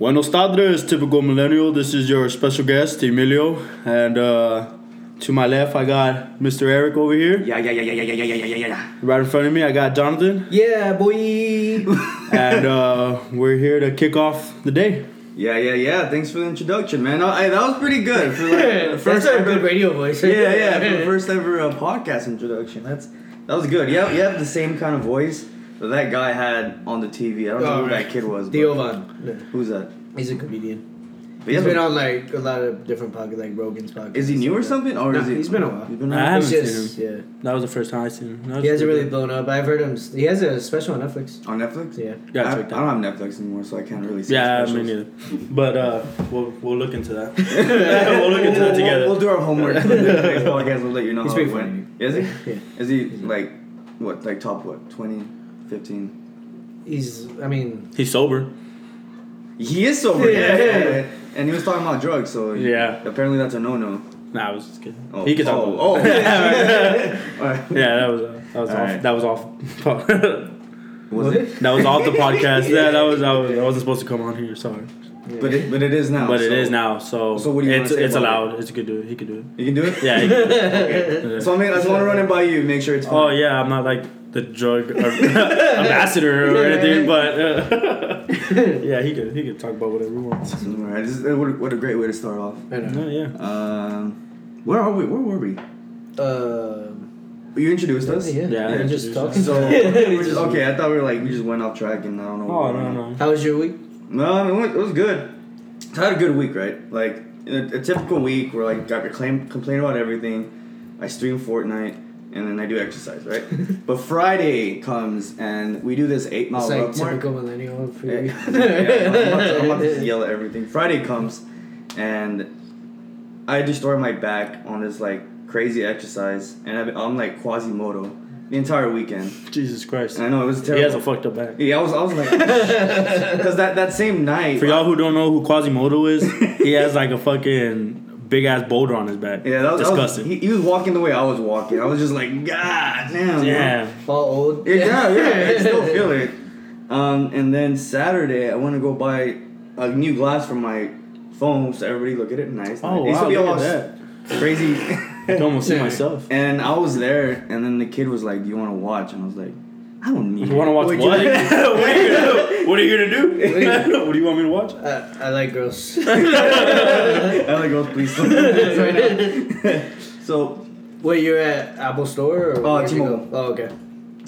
Buenos tardes, typical millennial. This is your special guest, Emilio. And uh, to my left, I got Mr. Eric over here. Yeah, yeah, yeah, yeah, yeah, yeah, yeah, yeah, yeah, yeah. Right in front of me, I got Jonathan. Yeah, boy. and uh, we're here to kick off the day. Yeah, yeah, yeah. Thanks for the introduction, man. I, that was pretty good for like the That's first a ever. good radio voice. yeah, yeah, for the first ever uh, podcast introduction. That's that was good. Yeah, you have the same kind of voice that that guy had on the TV. I don't know Oh, who right. that kid was. but- Diovan. Who's that? He's a comedian. But He's yeah, been but- on like a lot of different podcasts, like Rogan's podcast. Is he new or something? Or No, is he? he's been a while. He's been I haven't It's seen him. yeah. That was the first time I seen him. He hasn't pretty really blown up. I've heard him. He has a special on Netflix. on Netflix. Yeah. good. Gotta I, I don't have Netflix anymore, so I can't really see. Yeah, me neither. But uh, we'll we'll look into that. we'll look into that We'll- together. We'll, do our homework. for the next podcast. We'll let you know He's how pretty funny. Is he? Yeah. Is he like what? Like top what? 20, 15? He's. I mean. He's sober. He is sober. Yeah. Yeah. yeah. And he was talking about drugs, so Yeah. apparently that's a no-no. Nah, I was just kidding. Oh, he could talk oh, about oh. it. All right. yeah, that was uh, that was off. Alright. That was off. Was it? that was off the podcast. Yeah, that was I was I wasn't supposed to come on here. Sorry, But it, but it is now. but it so- is now. So, So what do you wanna it's say it's about allowed. It's a good do it. He could do it. You can do it. Yeah. He could. So I mean, I just want to run it by you, make sure it's. Oh yeah, I'm not like the drug ambassador or anything, but uh, yeah, he could he could talk about whatever he wants. All right. This is, what, a, what a great way to start off. I know. Yeah, yeah. Um, where are we? Where were we? Um. You introduced us. Yeah. Yeah, We're just introduced talking. So we're just, okay, I thought we were like we just went off track and I don't know. Oh what no no. How was your week? No, I mean, it was- it was good. I had a good week, right? Like a, a typical week where like I complain complain about everything. I stream Fortnite and then I do exercise, right? but Friday comes and we do this eight mile It's like ruck march. typical millennial for eh, Yeah, you. I'm, about to, I'm about to yell at everything. Friday comes, and I destroy my back on this like crazy exercise, and I've- I'm like Quasimodo the entire weekend. Jesus Christ. And I know it was terrible. He has a fucked up back. yeah, I was, I was like, because that that same night. For y'all who don't know who Quasimodo is, he has like a fucking big ass boulder on his back. yeah, that was, that was- disgusting. he, he was walking the way I was walking. I was just like, God damn. yeah. All old. Yeah, yeah, yeah. I still feel it. Um, and then Saturday, I want to go buy a new glass for my phone, so everybody look at it nice. Oh it used wow, be look all at that. crazy. I can almost see myself. and I was there, and then the kid was like, "Do you want to watch?" And I was like, "I don't need." You want to watch Would what? what are you gonna do? What are you gonna do? what do you want me to watch? Uh, I like girls. I like girls, please. right now. so Wait, you're at Apple Store or Oh, where'd you T-Mobile. Oh, okay.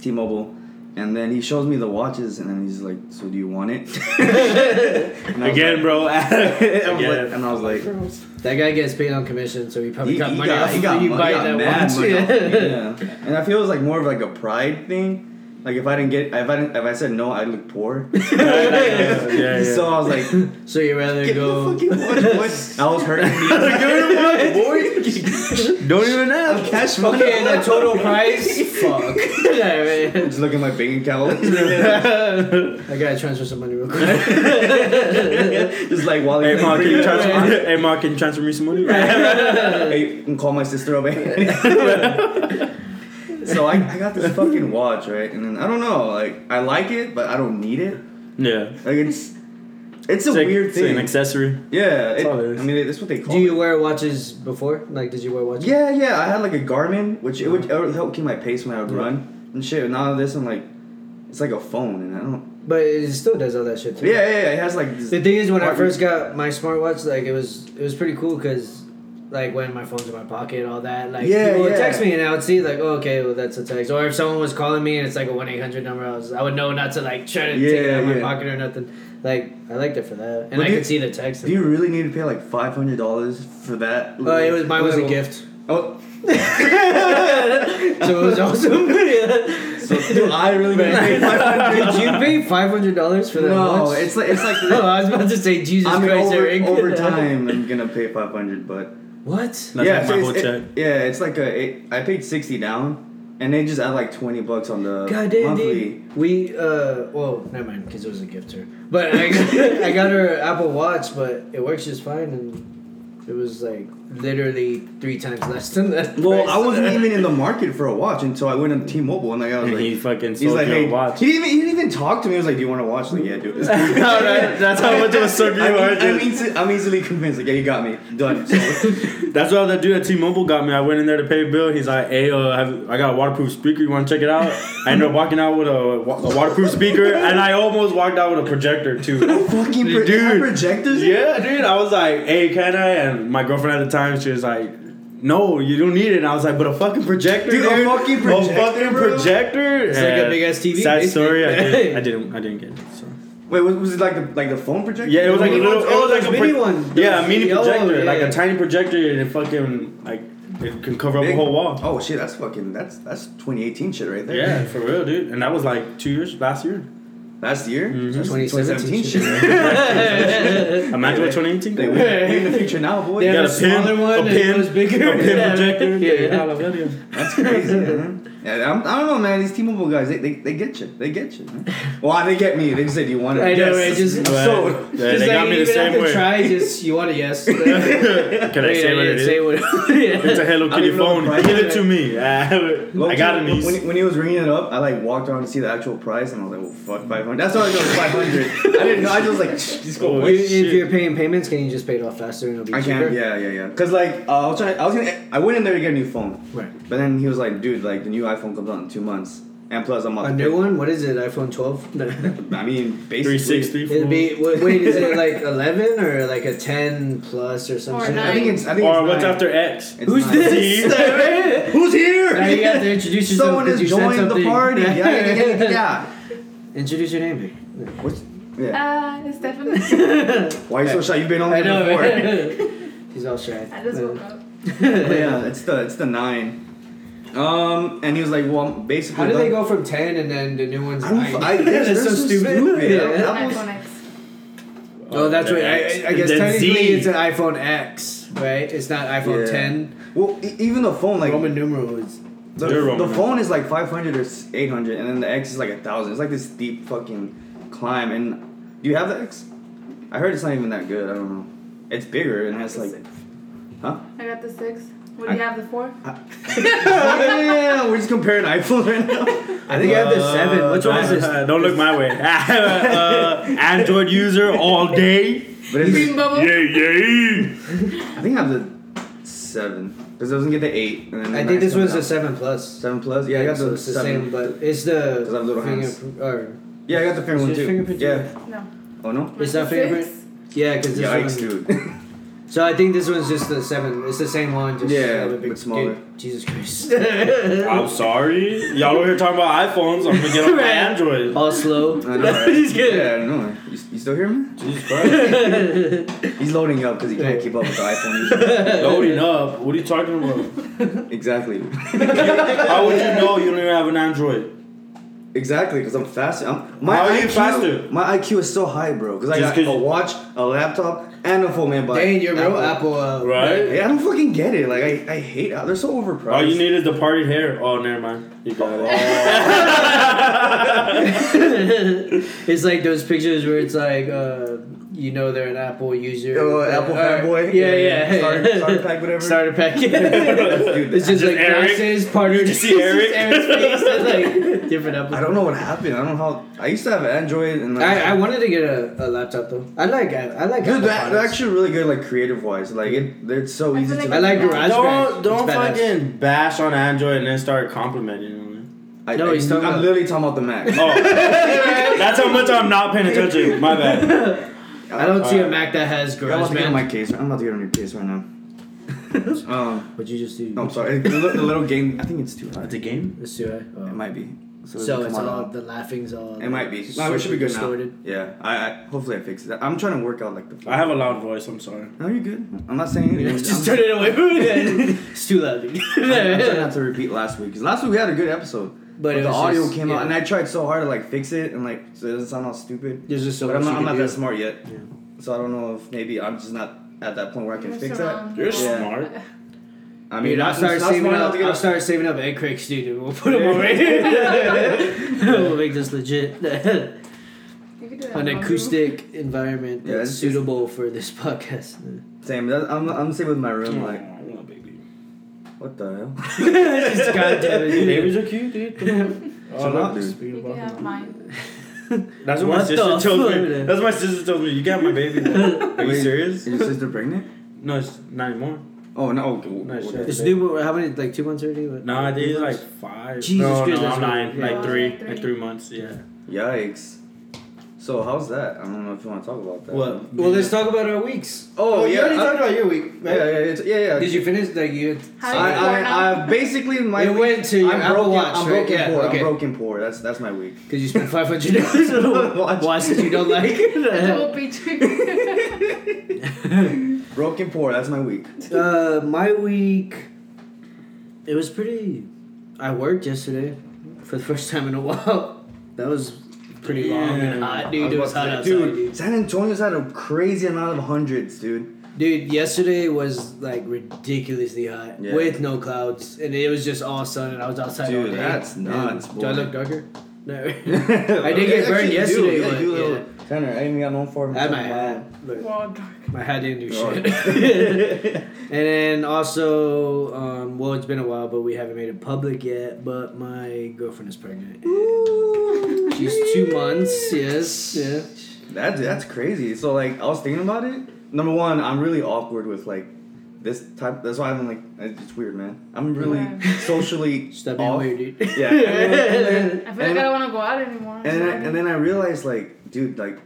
T-Mobile, and then he shows me the watches, and then he's like, "So do you want it?" And I was Again, like- bro. I was Again. like- and I was like. That guy gets paid on commission, so he probably He, got he money got, off he got, you money, buying got that watch. money Yeah. yeah. And I feel it's like more of like a pride thing. Like if I didn't get, if I didn't, if I said no, I'd look poor. yeah, yeah. So I was like, So you rather get go? the fucking watch, boy. I was hurting me. Don't even ask. cash money. Okay, the total price. Fuck. Yeah, man. Just look at my bank account. I gotta transfer some money real quick. Just like while Hey, Mark, can you transfer? Hey, Mark, can you transfer me some money? Hey, you can call my sister up. So I, I got this fucking watch, right? And then I don't know, like I like it, but I don't need it. Yeah. Like it's it's a It's like- weird it's an accessory. yeah, it, all it is. I mean that's what they call Do you it. wear watches before? Like, did you wear watches? Yeah, yeah. I had like a Garmin, which it would, oh. it would help keep my pace when I would Yeah. run and shit. Now this, I'm like, it's like a phone, and I don't. But it still does all that shit too. Yeah, yeah, yeah. It has like. The thing is, when I first got my smartwatch, like it was it was pretty cool because, like when my phone's in my pocket all that, like Yeah, people would yeah. text me and I would see like, oh, okay, well that's a text. Or if someone was calling me and it's like a one eight hundred number, I was I would know not to like try to take it out of my pocket or nothing. Like I liked it for that, and But I could see the text. Do you really need to pay like five hundred dollars for that? Oh, it was mine was a gift, Oh, so it was awesome. yeah. so do I really pay five hundred? Did you pay five hundred dollars for that? No, watch? it's like it's like. No, oh, I was about to say Jesus I mean, Christ, over, Eric. over time, I'm gonna pay five hundred, but What? That's yeah, like my it's- whole it- check. yeah, it's like a. It, I paid sixty down, and they just add like twenty bucks on the God damn, monthly. dude. We uh, well, never mind, because it was a gift to her. But I, I got her Apple Watch, but it works just fine, and It was like literally three times less than that. Well, price. I wasn't even in the market for a watch until I went on T-Mobile, and like I was And like, he fucking he's sold like, you hey, a watch. he didn't even he didn't even talk to me. He was like, do you want a watch? Like, yeah, dude. This Alright, that's how much of a sucker you I'm, are, I'm, dude. easy, I'm easily convinced. Like, yeah, you got me done. So, That's what that dude at T-Mobile got me. I went in there to pay a bill. He's like, "Hey, uh, have, I got a waterproof speaker. You want to check it out?" I ended up walking out with a, a waterproof speaker, and I almost walked out with a projector too. fucking pro- they have projectors. Yeah, dude. I was like, "Hey, can I?" And my girlfriend at the time, she was like, "No, you don't need it." And I was like, "But a fucking projector, Dude, a fucking projector, a fucking projector." It's like a And big-ass TV, Sad basically. story. I didn't, I didn't. I didn't get it. So. Wait, was, was it like the like the phone projector? Yeah, it was like a mini little. It Oh, was like a mini pro- ones. Yeah, a mini oh, projector, like a tiny projector, and it fucking like it can cover up a whole wall. Oh shit, that's fucking that's that's 2018 shit right there. Yeah, for real, dude. And that was like two years last year. Last year, Mhm. That's 2017 shit. Imagine what 2018. Hey, got. we- we in the future now, boy. They You got a smaller one a and it pin, goes bigger. a pin Yeah. projector. Yeah. Yeah. That's crazy, man. Yeah, I'm, I don't know, man. These T-Mobile guys, they, they, they get you. They get you. Man. Well, they get me. They just said, "Do you want it?" I know, Yes. right? Just- I'm Right. sold. Yeah, Just they like got me the even same after way. try, just you want a yes. Can I say what it is? Say what yeah. It's a Hello Kitty phone. Give it to me. Low I got it. When, when he was ringing it up, I like walked around to see the actual price, and I was like, "Well, fuck, 500." That's why I was 500. I didn't know. I just was like, "Just go." Oh, away." If, you're paying payments, can you just pay it off faster and it'll be I cheaper? can, yeah, yeah, yeah. Cause like uh, I was trying, I was gonna, I went in there to get a new phone, Right. but then he was like, "Dude, like the new iPhone comes out in two months, and plus I'm on A new one? What is it? iPhone 12? I mean, basically, 360. It'd be wait, wait, is it like 11 or like a 10 plus or Or something? I think it's, I think Or it's what's nine. after X? It's Who's nine. this? Who's here? now you have to introduce yourself. Someone 'cause has you said joined the party. Yeah, yeah, yeah, yeah, yeah. Introduce your name, babe. What's, yeah. Uh, it's definitely. Why are you so shy? You've been on I there know, before. right? He's all shy. I just woke up. But yeah, it's the it's the nine. Um, and he was like, "Well, I'm basically." How do they go from 10 and then the new one's I don't 9? f- I- they're- That's they're so so stupid. stupid. Yeah. That iPhone X. Oh, that's the right. X. I, I guess technically Z. it's an iPhone X, right? It's not iPhone Yeah. 10. Well, e- even the phone, like Roman numeral is. the, They're the Roman phone is like 500 or 800, and then the X is like a thousand. It's like this steep fucking climb. And do you have the X? I heard it's not even that good. I don't know. It's bigger and has like. Huh? I got the six. What do you have? The four? yeah, we're just comparing iPhone right now. I think I have the 7. Which one is this? Uh, don't look my way. uh, Android user all day. But it's, Green bubble. Yeah, yeah. I think I have the seven because it doesn't get the eight. And then the I think nine this one's the out. 7 plus. seven plus. Yeah, I got so the it's the seven. same, but it's the 'Cause I have little hands. finger- or Yeah, I got the finger Is one yours too. fingerprint too? yeah. No. Oh no. Is that Six? fingerprint? yeah, because this Yikes, one. dude. So I think this one's just the seven. It's the same one. Just Yeah, a bit but smaller. Dude, Jesus Christ. I'm sorry. Y'all over here talking about iPhones. I'm gonna get on my Right. Android. All slow. I know, right? He's good. Yeah, I know. You, you still hear me? Jesus Christ. He's loading up because he can't keep up with the iPhone. user. Loading up. What are you talking about? exactly. How would you know you don't even have an Android? Exactly, because I'm faster. I'm, my How are you IQ, faster? My IQ is so high, bro. Because I Just got 'cause a you- watch, a laptop, and a phone man. But Dang, you're real Apple. Uh, Right? Hey, I don't fucking get it. Like I, I hate. They're so overpriced. All you need is the parted hair. Oh, never mind. You got it. it's like those pictures where it's like, uh, you know, they're an Apple user. Oh, uh, Apple fanboy. Yeah, yeah. Starter, starter pack, whatever. Starter pack. Dude, it's just, Just like Eric? glasses, partner. Did see Eric? Eric's face and like different Apple. I don't know what happened. I don't know how. I used to have Android and like, I, I wanted to get a, a laptop though. I like I like Dude, Apple that, they're actually really good, like creative wise. Like it, it's so I easy feel to. like I like Yeah. GarageBand. Don't don't It's badass. fucking bash on Android and then start complimenting on I, No, I, he's talking I'm about- literally talking about the Mac. Oh, that's how much I'm not paying attention. My bad. I don't see a Mac that has I'm about to get on my GarageBand. case. I'm about to get on your case right now. um, What you just do? no, I'm sorry. The, li- the little game. I think it's too high. It's a game. It's too high. Oh. It might be. So, doesn't it's come out all loud. the laughing's all. It might be. super No, it should be good distorted. now. Yeah. I, I hopefully I fix it. I'm trying to work out like the. I have a loud voice. I'm sorry. No, you're good. I'm not saying anything. Just I'm, turn it away. It's too loud, dude. I'm trying not to repeat last week because last week we had a good episode. But But the audio just- came yeah. out, and I tried so hard to like fix it, and like so it doesn't sound all stupid. There's just so but I'm not, I'm not that smart yet, Yeah. so I don't know if maybe I'm just not at that point where I can You're fix so that. You're Yeah. smart. I mean, Dude, I'll not, start saving up. I'll a- start saving up egg cracks, dude. We'll put them over here. we'll make this legit. You could do Yeah, an no acoustic environment Yeah, that's it's just- suitable for this podcast. Same. That, I'm I'm the same with my room. Like, I want a baby. What the hell? Just goddamn it, dude. Babies are cute, dude. Oh, Shut look, up, dude. You can have mine. That's what, What my sister the tells me. fuck? That's what my sister tells me. You got my baby. now." Are you Wait, serious? Is your sister pregnant? No, it's not anymore. Oh no. Okay. No, okay. shit. It's new. How many? Like two months already? What? No, I think it's like five. Jesus no, Christ, no, that's I'm right. nine. Yeah. Like three, Three. like three months. Yeah. Yikes. So how's that? I don't know if you want to talk about that. What? Well, let's talk about our weeks. Oh, you yeah, already I- talked about your week, Yeah, right? yeah, it's, yeah, yeah. Did you finish? Like you? How I, you poor I. I basically my It week- went to your I'm Apple broken, Watch, I'm right? broken Yeah, poor. okay. I'm broken poor. That's that's my week. Because you spent five hundred dollars on a Watch. watch that you don't like. Don't be triggered. Broken poor. That's my week. uh, my week. It was pretty. I worked yesterday for the first time in a while. That was pretty long and Yeah. hot, dude. It was was hot outside, dude. dude. San Antonio's had a crazy amount of hundreds, dude. Dude, yesterday was like ridiculously hot Yeah. with no clouds, and it was just all sun, and I was outside all Dude, day. that's nuts, And- Do I look darker? No. I did get burned yesterday, but, Tanner, I ain't got no form. I had my Well, dark. My hat didn't do Oh. shit. and then also, um, well, it's been a while, but we haven't made it public yet. But my girlfriend is pregnant. She's two months. Yes. Yeah. That's that's crazy. So like, I was thinking about it. Number one, I'm really awkward with like this type. That's why I'm like, it's weird, man. I'm really Yeah. socially Stop being off. weird, dude. Yeah. And then, I feel like I don't want to go out anymore. and then, I, and then I realized like, dude, like,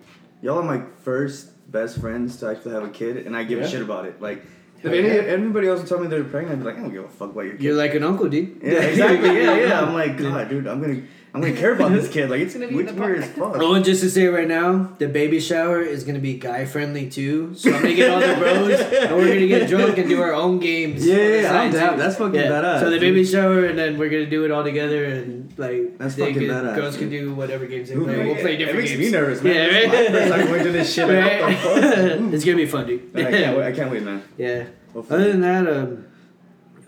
y'all are my first best friends to actually have a kid, and I give Yeah. a shit about it. Like, if any, yeah. anybody else would tell me they're pregnant, I'd be like, I don't give a fuck about your kid. You're like an uncle, dude. yeah, exactly. Yeah, yeah. I'm like, God, dude, I'm gonna, I'm gonna care about this kid. Like, it's, It's gonna be in it's the weird as podcast. fuck. Oh, and just to say right now, the baby shower is gonna be guy friendly too. So I'm gonna get all the bros, and we're gonna get drunk and do our own games. Yeah, on the yeah, yeah, I'm down. That's fucking badass, So the dude. baby shower, and then we're gonna do it all together, and like That's they fucking can- badass, Girls can do whatever games they Ooh, play. yeah, We'll play it different makes games. me nervous, man. Yeah, right. my first time going to this shit. Like, what the fuck? it's gonna be fun, dude. I can't wait. I can't wait, man. Yeah. Hopefully. Other than that, um,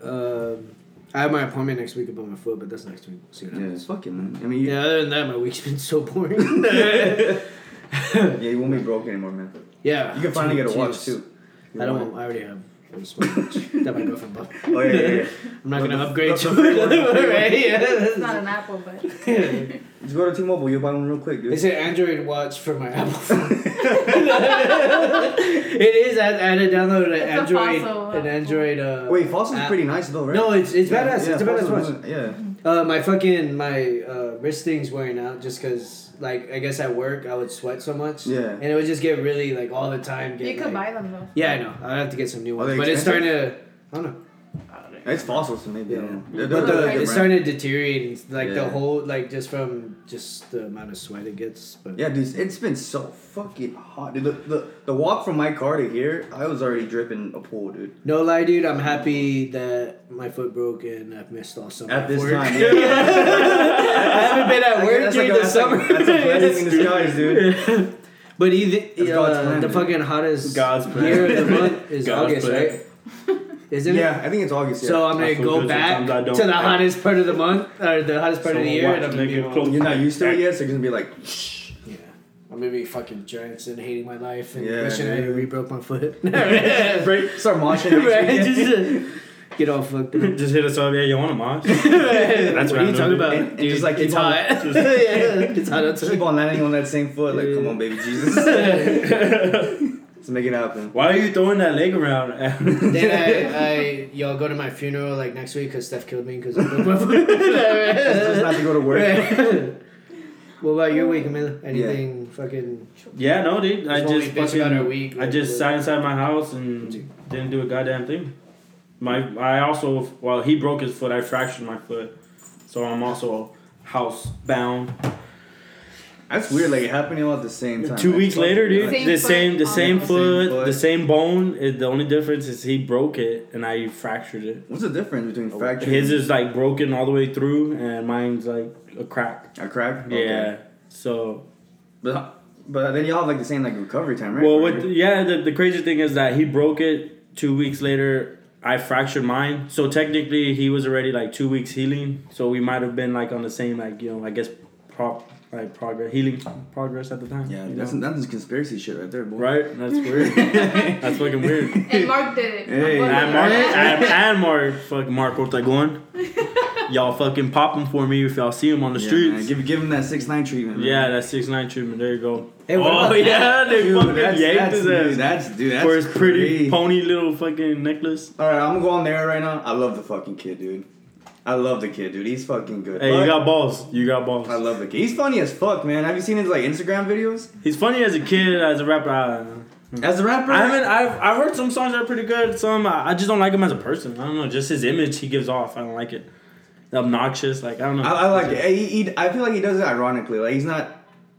um, I have my appointment next week about my foot, but that's next week. See what Yeah, happens. it's fucking man. I mean, you, Yeah. Other than that, my week's been so boring. yeah, you won't be broke anymore, man. yeah. You can finally get a watch too. I don't. I already have a smartwatch that my girlfriend bought. it? Oh yeah, yeah, yeah. I'm not The- gonna the- upgrade the- to the free one, the another free one, one. right? It's not an Apple, but Just go to T-Mobile. You buy one real quick, They dude. said Android watch for my Apple phone. it is. I, I had to download an It's Android. Fossil An Android. Uh, Wait, Fossil's app. pretty nice though, right? No, it's it's Yeah, badass. yeah, it's a badass Fossil's watch. Yeah. Uh, my fucking my uh, wrist thing's wearing out just because like I guess at work I would sweat so much. Yeah. And it would just get really like all the time. Get, you could like- buy them though. Yeah, I know. I'd have to get some new ones, they but it's expensive? starting to. I don't know. It's fossils, so maybe. I Yeah, don't know. They're- but they're the, a it's starting to deteriorate. and, Like the whole, like just from just the amount of sweat it gets. But Yeah, dude, it's been so fucking hot, dude. The, the, the walk from my car to here, I was already dripping a pool, dude. no lie, dude, I'm happy that my foot broke and I've missed all summer. At this work. time, yeah. I haven't been at work That's during like the that's like- summer. that's a blessing in disguise, dude. But either uh, plan, the dude. fucking hottest God's plan. year of the month is God's August, plan. right? Isn't it? Yeah, I think it's August. Yeah. So I'm I gonna feel go good back sometimes I to don't. the hottest part of the month or the hottest part of the year, watch and I'm gonna be it all- close. You're not used to it yet, so you're gonna be like, Yeah, I'm gonna be fucking drenched and hating my life and Yeah, wishing I dude. had re-broke my foot. break, start moshing. next right? weekend. Just uh, get all fucked up. Just hit us up. Yeah, you want a mosh? That's what are you random, talking about? And- and dude? just, like, it's keep on- hot. just- yeah, it's hot outside. Keep on landing on that same foot. Like, come on, baby Jesus. Let's make it happen. Why are you throwing that leg around? then I, I, y'all go to my funeral like next week because Steph killed me because I broke my foot. Just not to go to work. what about your week, Camila? Anything fucking? yeah, no, dude. I Just when just we bitch about our fucking. week, I just sat inside my house and didn't do a goddamn thing. My I also well he broke his foot. I fractured my foot, so I'm also house bound. That's weird. Like it happening all at the same time. Two Like, weeks later, dude. Same the foot same the same the foot, same foot. the same bone. It, the only difference is he broke it and I fractured it. What's the difference between oh, fracture? His is like broken all the way through, and mine's like a crack. a crack. Yeah. So But but then y'all have like the same like recovery time, right? well, Right? with yeah, the, the crazy thing is that he broke it two weeks later. I fractured mine, so technically he was already like two weeks healing. So we might have been like on the same like you know I guess prop like progress, healing progress at the time. Yeah, that's know? that's conspiracy shit right there, boy. right. That's weird. that's fucking weird. And Mark did it. Hey. And Mark, Mark. and, and Mark, fucking Mark Ortegon. Y'all fucking pop him for me if y'all see him on the Yeah, streets. man, give give him that six nine treatment. man. yeah, that six nine treatment. There you go. Hey, what oh about yeah, they Dude, fucking that's, yanked that's, his dude, ass that's dude. That's for his pretty crazy. pony little fucking necklace. All right, I'm gonna go on there right now. I love the fucking kid, dude. I love the kid, dude. He's fucking good. Hey, But you got balls. You got balls. I love the kid. He's funny as fuck, man. Have you seen his like Instagram videos? He's funny as a kid, as a rapper. I, don't know. As a rapper, I haven't. I've, I've heard some songs that are pretty good. Some I I just don't like him as a person. I don't know. Just his image he gives off. I don't like it. Obnoxious. Like I don't know. I, I like it. He, he, I feel like he does it ironically. Like he's not,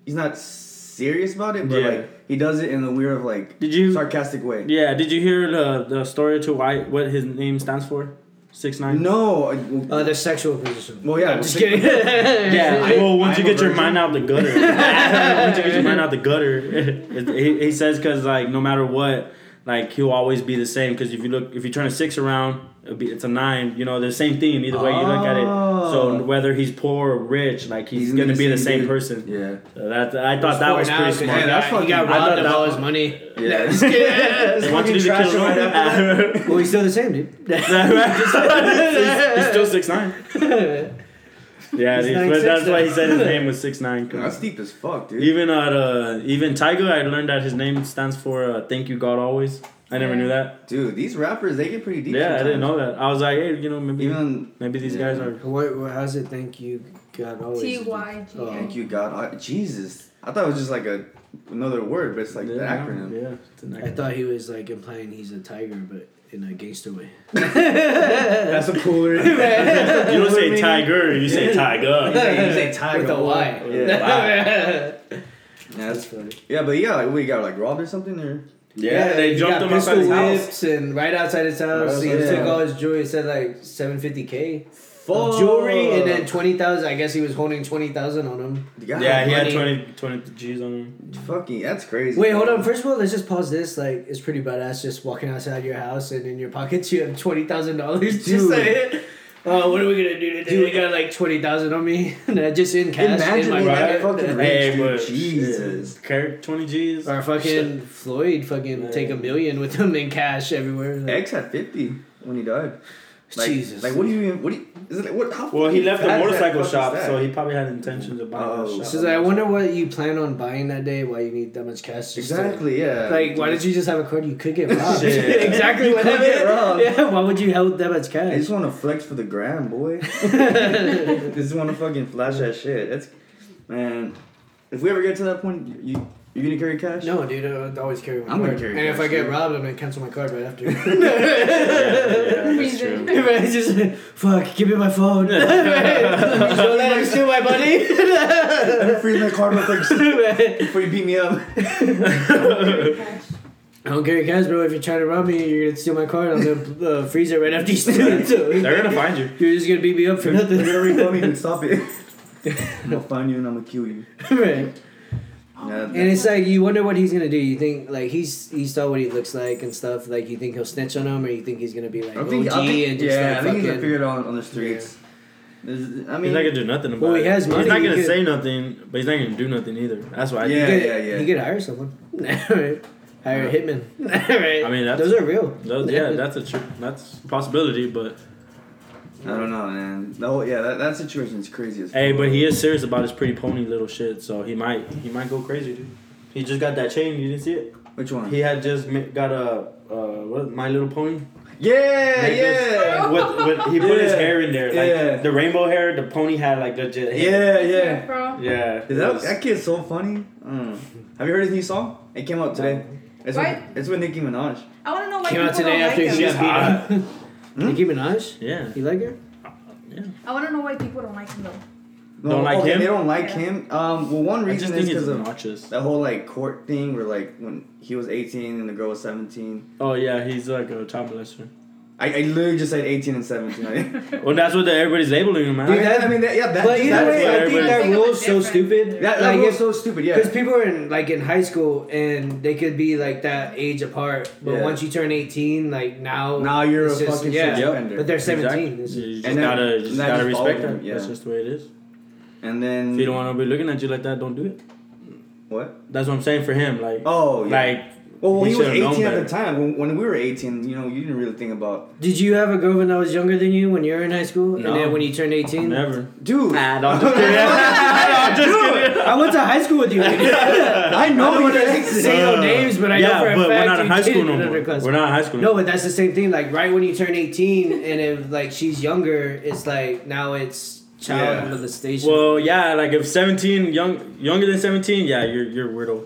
he's not serious about it, but Yeah. like he does it in a weird, of like Did you? sarcastic way. Yeah. Did you hear the the story to why what his name stands for? Six nine. No. Uh, the sexual position. well, yeah. I'm just kidding. Yeah. Well, once I'm you get your mind out the gutter, once you get your mind out the gutter, he, he says because like no matter what, like he'll always be the same. Because if you look, if you turn a six around, it'll be, it's a nine. You know, the same thing either way you look at it. So Oh. whether he's poor or rich, like he's, He's gonna the be the same same dude. person. Yeah. So that I thought that was Now, pretty 'cause smart. He that's got, he got robbed of all his money. Yeah. just kidding. They you to kill him. him right after well, he's still the same, dude. he's, he's still six nine. Yeah, He's dude, nine but that's why he said his name was six nine. That's deep as fuck, dude. Even at uh, even Tyga, I learned that his name stands for uh, "Thank You God Always." I never knew that. Dude, these rappers they get pretty deep. Yeah, I didn't know that. I was like, hey, you know, maybe Even maybe these Yeah. guys are. What, what, how's it? Thank you, God. Always. T Y G. Oh. thank you God, I, Jesus. I thought it was just like a another word, but it's like the yeah, acronym. Yeah, it's an I thought he was like implying he's a tiger, but in a gangster way. That's a cooler. You don't say tiger, you say You tiger. say, you say tiger With a Y. Yeah, Wow. yeah, that's funny. Yeah, but yeah, like we got like robbed or something or Yeah, they jumped got him outside his house. and right outside his house. Right he outside, took all his jewelry. It said like seven fifty k Fuck. jewelry, and then twenty thousand. I guess he was holding twenty thousand on him. God, Yeah, he had money. 20, 20 G's on him. fucking that's crazy. Wait, hold on. First of all, let's just pause this. Like, it's pretty badass just walking outside your house and in your pockets you have twenty thousand dollars. Just Dude. like, oh, what are we gonna do today? Dude. I got like twenty thousand on me, just in cash Imagine in my being that pocket. fucking rich, Hey, dude. but Jesus. Carrot 20 G's. Or fucking Floyd, fucking Man. take a million with him in cash everywhere. Like, X had fifty when he died. Like, Jesus. Like what do you even? What do you? Is it like, what? How Well, he left the fat is that motorcycle shop, so he probably had intentions of buying Oh. that shop. So I wonder what you plan on buying that day. Why you need that much cash? just to- exactly. Yeah. like, why did you just have a card? You could get robbed. Exactly You what could get robbed. Yeah, why would you hold that much cash? I just want to flex for the gram, boy. I just want to fucking flash that shit. That's man. If we ever get to that point, you you gonna carry cash? No, dude, I always carry my I'm gonna card. carry and if I get dude. robbed, I'm gonna cancel my card right after. yeah, yeah, that's true. Right, just fuck, give me my phone. Don't let him steal my money. Freeze my card real quick before you beat me up. I don't carry cash, bro. If you're trying to rob me, you're gonna steal my card. I'm gonna uh, freeze it right after you steal it. So They're gonna find you. You're just gonna beat me up for You're nothing. gonna refund me, dude. Stop it. I'm gonna find you and I'm gonna kill you. right. Yeah, And it's like you wonder what he's gonna do. You think like he's he saw what he looks like and stuff. Like you think he'll snitch on him, or you think he's gonna be like I OG think, I think, and just yeah, I like think he's gonna figure it out on the streets. There's- I mean, He's not gonna do nothing about Well, he it. has money, He's not gonna could- say nothing, but he's not gonna do nothing either. That's why. I Yeah. think. he could, yeah. He could hire someone. right. Hire a hitman. right. I mean, that's- those are real. Those, yeah, that's a tr- that's a possibility, but I don't know, man. No, yeah, that, that situation is crazy as hey, fuck. but he is serious about his pretty pony little shit, so he might he might go crazy, dude. He just got that chain. You didn't see it? Which one? He had just got a uh, what My Little Pony. yeah, Like this. yeah. With, with, he put his hair in there, like Yeah. the rainbow hair. The pony had like legit. hair. Yeah, yeah. bro. yeah. Dude, that, that kid's so funny. Mm. Have you heard his new song? It came out today. It's What? with, it's with Nicki Minaj. I want to know why Came out people today don't after like he him. got hot. beat up. Nicki Minaj. yeah, You like her? yeah. I want to know why people don't like him though. Don't like okay, him? They don't like Yeah. him. Um, well, one reason is because of obnoxious. that whole like court thing where like when he was 18 and the girl was 17. Oh yeah, he's like a child molester. I, I literally just said 18 and 17. Well, that's what the, everybody's labeling him, man. Dude, I, that- I mean, that, yeah, that, But either that's way, what I think that everybody- rule's so stupid. that, that like rule's if, so stupid. Yeah. Because people are in like in high school and they could be like that age apart, but Yeah. once you turn eighteen, like now now you're a just- fucking yeah. sex Yep. But they're seventeen. Exactly. You just And gotta, just and that gotta just respect them. him. him, yeah. That's just the way it is. and then If you don't want to be looking at you like that, don't do it. what? That's what I'm saying for him. Like, Oh, yeah. like, Well, he, was should've 18 at the time. When, when we were 18, you know, you didn't really think about, Did you have a girlfriend that was younger than you when you were in high school? No. And then when you turned 18? Never. dude. Nah, no, I'm just kidding. I'm just kidding. I went to high school with you. I know I you know didn't say no names, but I yeah, know for a but fact we're not in high school no more. class. We're not in high school. No, but that's the same thing. Like right when you turn 18, and if like she's younger, it's like now it's child Yeah. molestation. Well, yeah, like if 17, young, younger than 17, yeah, you're you're weirdo.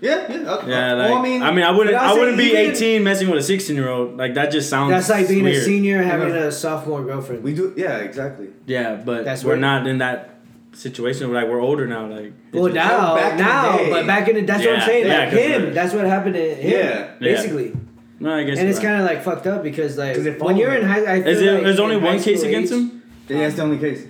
Yeah, yeah. uh, Yeah, like well, I mean, I mean, I wouldn't, I I wouldn't be even- 18 messing with a 16 year old. Like that just sounds. that's like being a senior having Yeah. a sophomore girlfriend. we do, yeah, exactly. Yeah, but That's we're weird. not in that situation. Like we're older now. Like well, it's- now, back now, but back in the, that's what I'm saying. yeah, like 'cause him, that's what happened to him. Yeah. basically. no, I guess. And it's right. kind of like fucked up because like when you're in high, I feel Is there like there's only one case school against him? Yeah, that's the only case.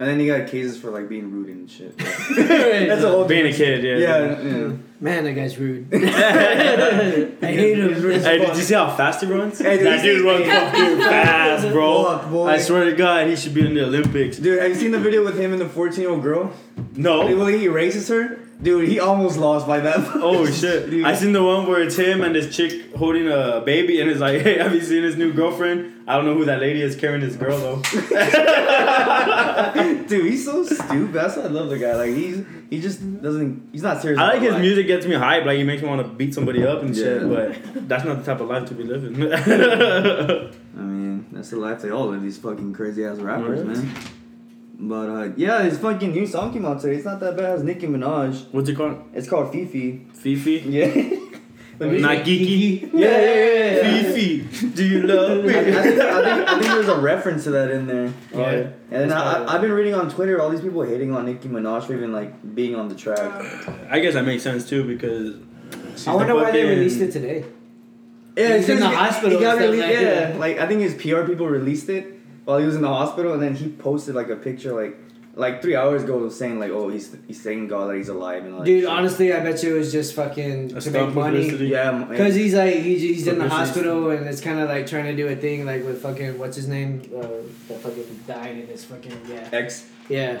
And then you got cases for like being rude and shit. That's That's a whole Being a kid, yeah. Yeah, yeah. Man, that guy's rude. I hate him. Hey, did you see how fast he runs? Hey, did that dude runs fucking fast, bro. Fuck, boy. I swear to God, he should be in the Olympics. Dude, have you seen the video with him and the 14 year old girl? No. Well, he erases her. Dude, he almost lost by that. Oh shit! Dude. I seen the one where it's him and this chick holding a baby, and it's like, "Hey, have you seen his new girlfriend?" I don't know who that lady is carrying this girl though. Dude, he's so stupid. That's why I love the guy. Like he's he just doesn't. He's not serious. I like his life. music gets me hype, like he makes me want to beat somebody up and shit. But that's not the type of life to be living. I mean, that's the life they all live. These fucking crazy ass rappers, Right. man. But uh, yeah, his fucking new song came out today. It's not that bad as Nicki Minaj. What's it called? It's called FEFE. FEFE. Yeah. But Not geeky. Yeah, yeah, yeah, yeah. Fifi, do you love me? I, think, I, think, I think there's a reference to that in there. Oh, yeah. And then I, probably- I, I've been reading on Twitter all these people hating on Nicki Minaj for even like being on the track. I guess that makes sense too because. she's I wonder the why they released it today. Yeah, He's in the hospital He got released, like yeah, that. like I think his PR people released it while he was in the hospital, and then he posted like a picture like like three hours ago saying like, oh, he's he's thanking God that he's alive and all. Dude, shit. honestly, I bet you it was just fucking A to make money. publicity. yeah, Because he's like he's, he's in the hospital and it's kind of like trying to do a thing like with fucking what's his name uh, that fucking died in his fucking yeah X. yeah.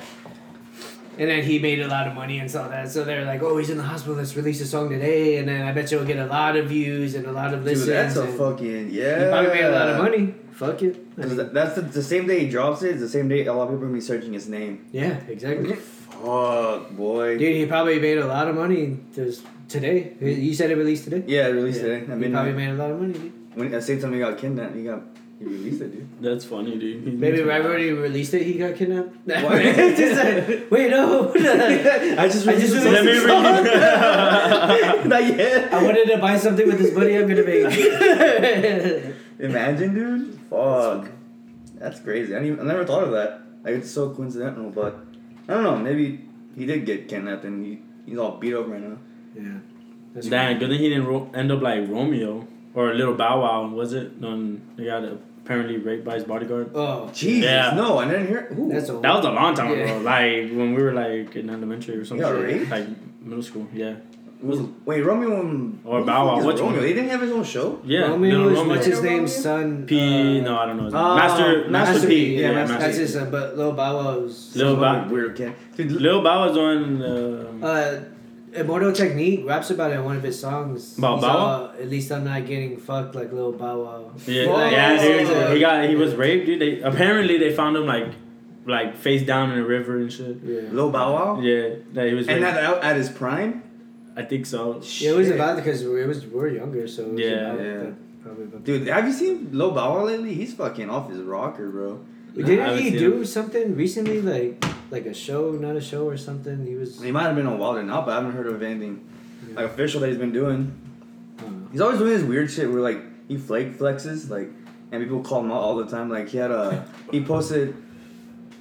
And then he made a lot of money and saw that, so they're like, "Oh, he's in the hospital. Let's release a song today." And then I bet you'll get a lot of views and a lot of listens. Dude, that's a fucking yeah. He probably made a lot of money. Fuck it. I 'Cause mean, that's the, the same day he drops it. It's the same day a lot of people are gonna be searching his name. yeah, exactly. Fuck, boy. Dude, he probably made a lot of money just today. You said it released today. Yeah, it released Yeah. it. I he mean, probably uh, made a lot of money. Dude. when at the same time he got kidnapped, he got he released it, dude. That's funny, dude. He- Maybe right when he released it, he got kidnapped. Just like, wait, no. I just I just released Let me it. read. Not yet. I wanted to buy something with this money I'm gonna make. Imagine, dude. Fuck. That's crazy. I, didn't even, I never thought of that. Like it's so coincidental, but I don't know. Maybe he did get kidnapped and he, he's all beat up right now. yeah. That's Damn, good thing he didn't ro- end up like Romeo or a Little Bow Wow, was it? Um, he got apparently raped by his bodyguard. Oh, Jesus, Yeah. no, I didn't hear. Ooh. that's old. That was a long time Yeah. ago, like when we were like in elementary or something, Yeah, raped? like middle school. Yeah, was wait Romeo and Or who the Bow Wow, fuck which Romeo? one? They didn't have his own show. yeah. Romeo Little is Romeo. what's his Romeo? name's son? P. uh, no, I don't know. His name. Ah, Master, Master, Master P. P, Yeah, yeah, Master. That's P. his son, but Lil Bow Wow's. Lil Some Bow- other weird kid. Dude, Lil Bow was on. Um, Uh, Immortal Technique raps about it in one of his songs. About Bow Wow? At least I'm not getting fucked like Lil Bow Wow. yeah, Fuck. yeah, dude. Yeah. He got he was raped, dude. They apparently they found him like like face down in a river and shit. Yeah. Lil Bow Wow. Yeah, that he was. And raped. that at his prime. I think so. Yeah, it was Shit. about because we was we were younger, so it was Yeah. about Yeah. probably about Dude, have you seen Lil Bow Wow lately? He's fucking off his rocker, bro. I Didn't he do him. something recently, like like a show, not a show or something? He was. He might have been on Wild and Out, but I haven't heard of anything like official that he's been doing. I don't know. He's always doing this weird shit where like he flake flexes, like, and people call him out all the time. Like he had a he posted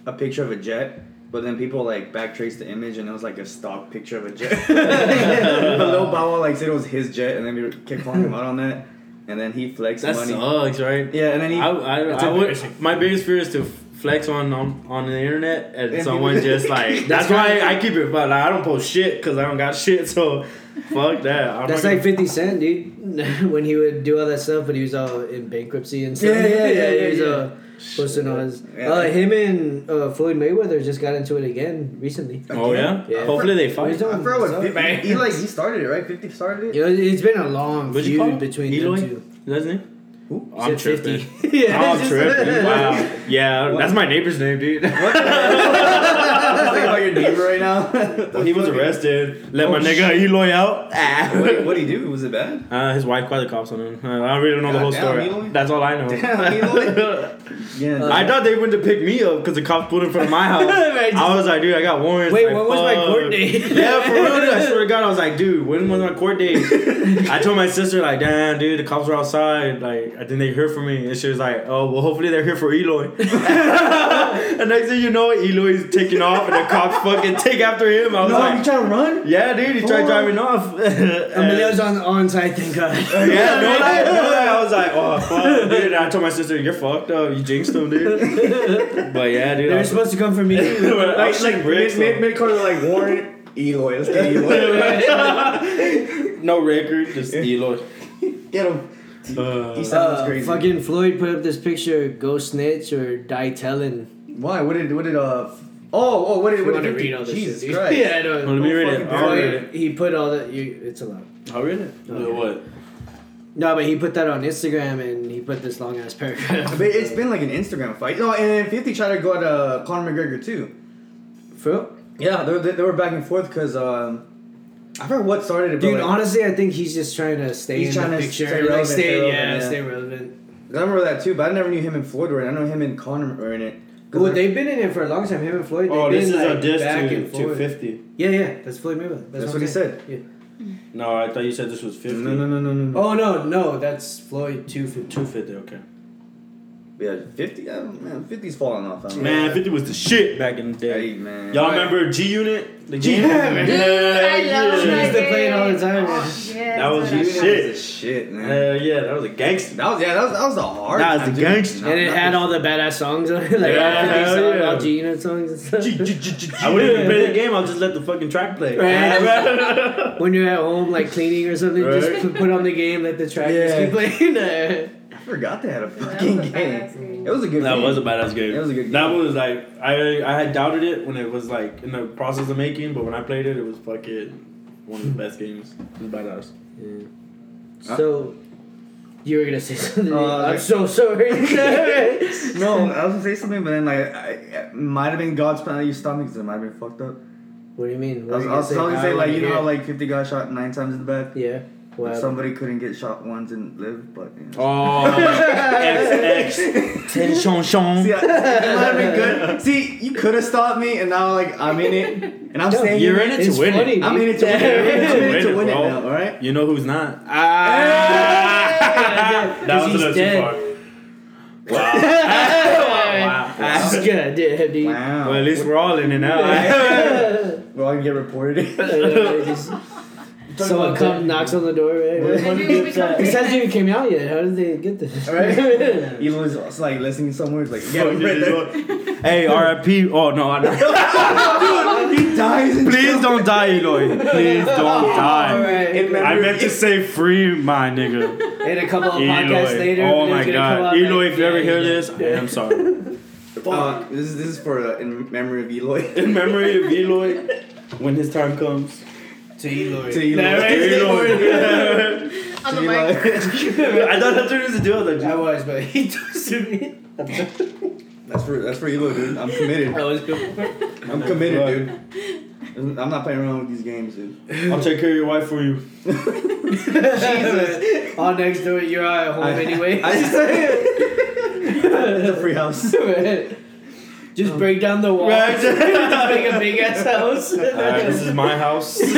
a picture of a jet, but then people like backtraced the image and it was like a stock picture of a jet. but Lil Bow Wow like said it was his jet, and then we kept calling him out on that. And then he flexed That money. sucks, right? Yeah, and then he I, I, I would, my biggest fear is to flex on on, on the internet, and And someone just like that's why I keep it. But like, I don't post shit because I don't got shit. So fuck that. I'm That's not like 50 Cent, dude. when he would do all that stuff, but he was all in bankruptcy and stuff. Yeah, yeah, yeah, he was yeah, uh, posting on his. Yeah. Uh, him and uh, Floyd Mayweather just got into it again recently. gonna- Oh yeah? Yeah. Hopefully they fight. I forgot what What's 50, he like he started it right. Fifty started it. You know, it's been a long What'd feud between Eloy? them two. Is that his name? Who? I'm He said tripping. 50. yeah, I'm just- tripping. Wow. Yeah, that's my neighbor's name, dude. I'm about your neighbor right now. Well, he was arrested. Let my Oh, nigga Eloy out. what what did he do? Was it bad? Uh, his wife called the cops on him. Uh, I don't really know the whole Damn, story. Eloy? That's all I know. Damn, Eloy. Yeah. Uh, I thought they went to pick me up because the cops pulled in front of my house. Right, I was like, dude, I got warrants. Wait, Like, when was my court date? yeah, for real, dude. I swear to God, I was like, dude, when was my court date? I told my sister, like, damn, dude, the cops were outside. Like, I think they heard from me. And she was like, oh, well, hopefully they're here for Eloy. and next thing you know, Eloy's taking off and the cops fucking take after him. I was like no, you like, trying to run? yeah, dude, he tried Oh. driving off. Emilio's on on side, thank God. Yeah, no lie, no lie. I was like, oh fuck, dude. And I told my sister, you're fucked up. You jinxed him, dude. But yeah, dude. I They're was, supposed to come for me. I was Like, shooting like bricks. mid, mid, mid corner, like Warren, Eloy. Let's get Eloy. no record, just Eloy. get him. Uh, He sounds Uh, crazy. fucking Floyd put up this picture, go snitch or die telling. Why? What did? What did? Uh. Oh, oh, what did? You What want to did? read all this Jesus shit. dude. Christ. yeah, I know. Well, let me read it. I'll read it. he put all that. You, it's a lot. I'll read it. Okay. What? No, but he put that on Instagram and he put this long ass paragraph. But it's been like an Instagram fight. No, and then 50 tried to go at uh, Conor McGregor too. For real? Yeah, they, were- they, they were back and forth because um, I forgot what started it. but, Dude, like, honestly, I think he's just trying to stay He's in trying the to picture. stay relevant, stay, stay relevant, yeah, yeah. stay relevant. I remember that too, but I never knew him and Floyd were in. it. I know him and Conor were in it. 'Cause Well, they've been in it for a long time. Him and Floyd. They've Oh, been this is like, a diss back to, and to forth. 50. Yeah, yeah, that's Floyd Mayweather. That's, That's what what he I'm saying. said. No, I thought you said this was 50. No, no, no, no, no, no. Oh no, no, that's Floyd two fifty. 250, okay. Yeah, 50? Yeah, man, 50's falling off. I don't know. Man, 50 was the shit back in the day. Hey, man. Y'all remember G Unit? The game? Yeah, man. Dude, I love She that used to play it all the game. time. Oh, man. yes, That was what I you shit. was the shit, man. Uh, yeah, that was a gangster. that was yeah, that was that was the hard. That was time, the gangster. And it had all the badass songs on it, like Yeah, all 50 hell yeah. all G Unit songs and stuff. I wouldn't even play the game, I'll just let the fucking track play. Right. when you're at home, like cleaning or something, Right. just put- put on the game, let the track just Yeah. keep playing. I forgot they had a fucking a game. game. It was a good That game. was a badass game. That was a good Game. That game. was like I I had doubted it when it was like in the process of making, but when I played it, it was fucking one of the best games. It was badass. so, you were gonna say something. Uh, I'm so sorry. No, I was gonna say something, but then like I, it might have been God's plan that you stopped me because it might have been fucked up. what do you mean? I was, What I were was gonna gonna say like you know how like fifty got shot nine times in the back. yeah. Well, Somebody couldn't get shot once and live, but you know. Oh, XXXTentacion. See, I- it might have good. See, you could have stopped me, and now like I'm in it, and I'm No, staying. You're in in it to win funny, it. I'm in it to win it. I'm in it to win it bro. now. All right. You know who's not? Ah, That was a he's little too dead. far. Wow. wow. That's good, dude. dude. Wow. Well, at least we're all in it now. We're all gonna get reported. Just- Someone comes, knocks on the door, right? And you become This hasn't famous. even came out yet. How did they get this? Right? Elo's also like listening somewhere. He's like, yeah, Fuck right there. it. hey, RIP. Oh, no, I know. He dies. Please don't die, Eloy. Please don't die. Alright. In memory I of meant to say free my nigga. And a couple of podcasts Eloy. later, Oh it's my god. Eloy, if you ever hear this, I am sorry. Uh, this is this is for uh, in memory of Eloy. In memory of Eloy, when his time comes. To Eloy. To Eloy. That right? Eloy. On the mic. I thought that's what he was to do. I was I like, was, but he toasted me. That's for that's for Eloy, dude. I'm committed. I was good. I'm committed, dude. I'm not playing around with these games, dude. I'll take care of your wife for you. Jesus. All next to it, you're at home I- anyway. I just it's a free house. Just um, break down the walls. Right. Just make a big ass house. Alright, this is my house.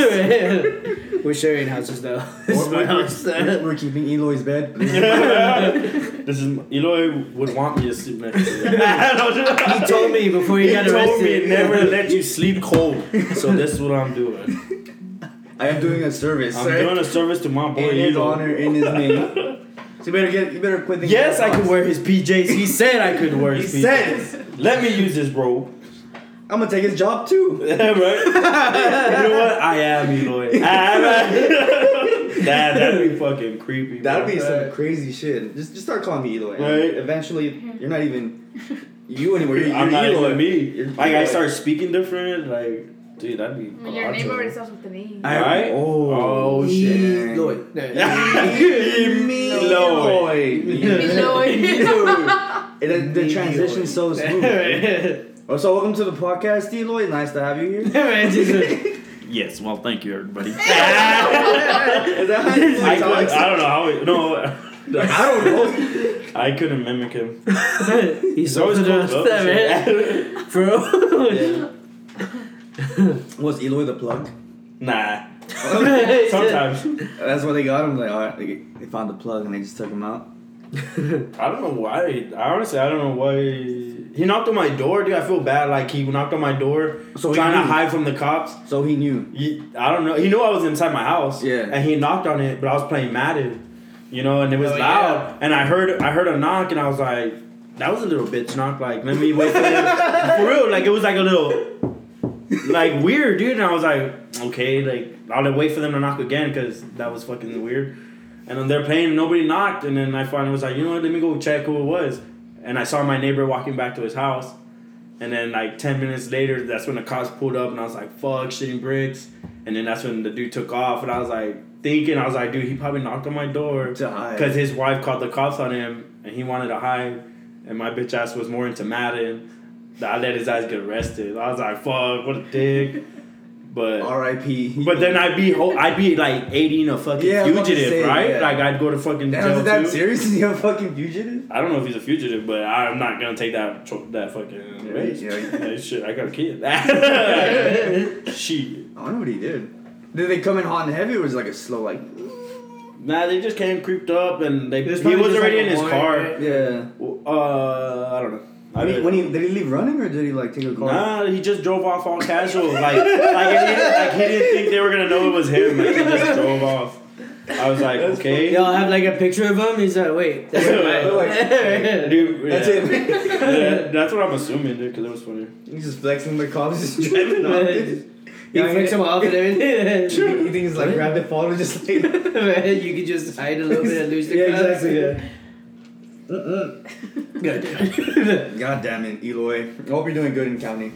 We're sharing houses though. This is my house. We're, we're keeping Eloy's bed. this is Eloy would want me to sleep next to you. He told me before he, He got told me never let you sleep cold. So this is what I'm doing. I am doing a service. I'm sir. doing a service to my boy in his Eloy. honor, in his name. So you better get, you better quit thinking. Yes, I about could wear his PJs. He said I could wear He his PJs. said, Let me use this, bro. I'm gonna take his job too. right? you know what? I am Eloy. I am. that that'd be fucking creepy. That'd bro. be some crazy shit. Just just start calling me Eloy. Right. Eventually, mm-hmm. you're not even you anymore. You're, I'm you're not Eloy. even me. You're Like I start speaking different. Like, dude, that'd be. I your name already starts with an E. I- Right? Oh, Oh, shit. Eloy. No. Eloy. Eloy. And the, the transition's so smooth. Oh, so welcome to the podcast, Eloy. Nice to have you here. Yes. Well, thank you, everybody. Is that how Eloy I, couldn't. I don't know how. It, no. I don't know. I couldn't mimic him. He's He's always always close up. and shit. Bro. Was Eloy the plug? nah. Sometimes. That's what they got him. Like, all right, they, they found the plug and they just took him out. I don't know why. I honestly, I don't know why. He knocked on my door, dude. I feel bad. Like he knocked on my door, So he trying to hide from the cops. So he knew. He, I don't know. He knew I was inside my house. Yeah. And he knocked on it, but I was playing Madden, you know, and it was Oh, loud. And I heard, I heard a knock, and I was like, that was a little bitch knock. Like, let me wait for him. for real, like it was like a little, like weird, dude. And I was like, okay, like I'll wait for them to knock again because that was fucking weird. And then they're playing, and nobody knocked, and then I finally was like, you know what? Let me go check who it was. And I saw my neighbor walking back to his house. And then like ten minutes later, that's when the cops pulled up, and I was like, "Fuck, shitting bricks." And then that's when the dude took off, and I was like thinking, I was like, "Dude, he probably knocked on my door because his wife called the cops on him, and he wanted to hide." And my bitch ass was more into Madden. that I let his ass get arrested. I was like, "Fuck, what a dick." But R.I.P. but then I'd be ho- I'd be like aiding a fucking Yeah, I was about to fugitive, say, right? yeah. Like I'd go to fucking Damn, jail is that too. serious? Is he a fucking fugitive? I don't know if he's a fugitive, but I'm not gonna take that tro- that fucking Yeah, risk. yeah. Yeah, shit, I got a kid. shit. I know what he did. Did they come in hot and heavy or was it like a slow like? Nah, they just came creeped up and they. He was already like in his car. right? Yeah. Uh, I don't know. I When he, mean, when he did he leave running or did he like take a car? Nah, he just drove off all casual. Like, like, he didn't, like he didn't think they were gonna know it was him. Like, he just drove off. I was like, okay. Y'all have like a picture of him. He's like, wait, that's Yeah, right. Dude, That's yeah. it. Yeah, that's what I'm assuming, dude, because it was funny. He's just flexing the cops, just driving off. You Yeah, fix him off and everything. You think- you think it's like grab the phone and just like you can just hide a little bit and lose the Yeah, cuffs. exactly, yeah. Good. dude. God damn it, Eloy. I hope you're doing good in county.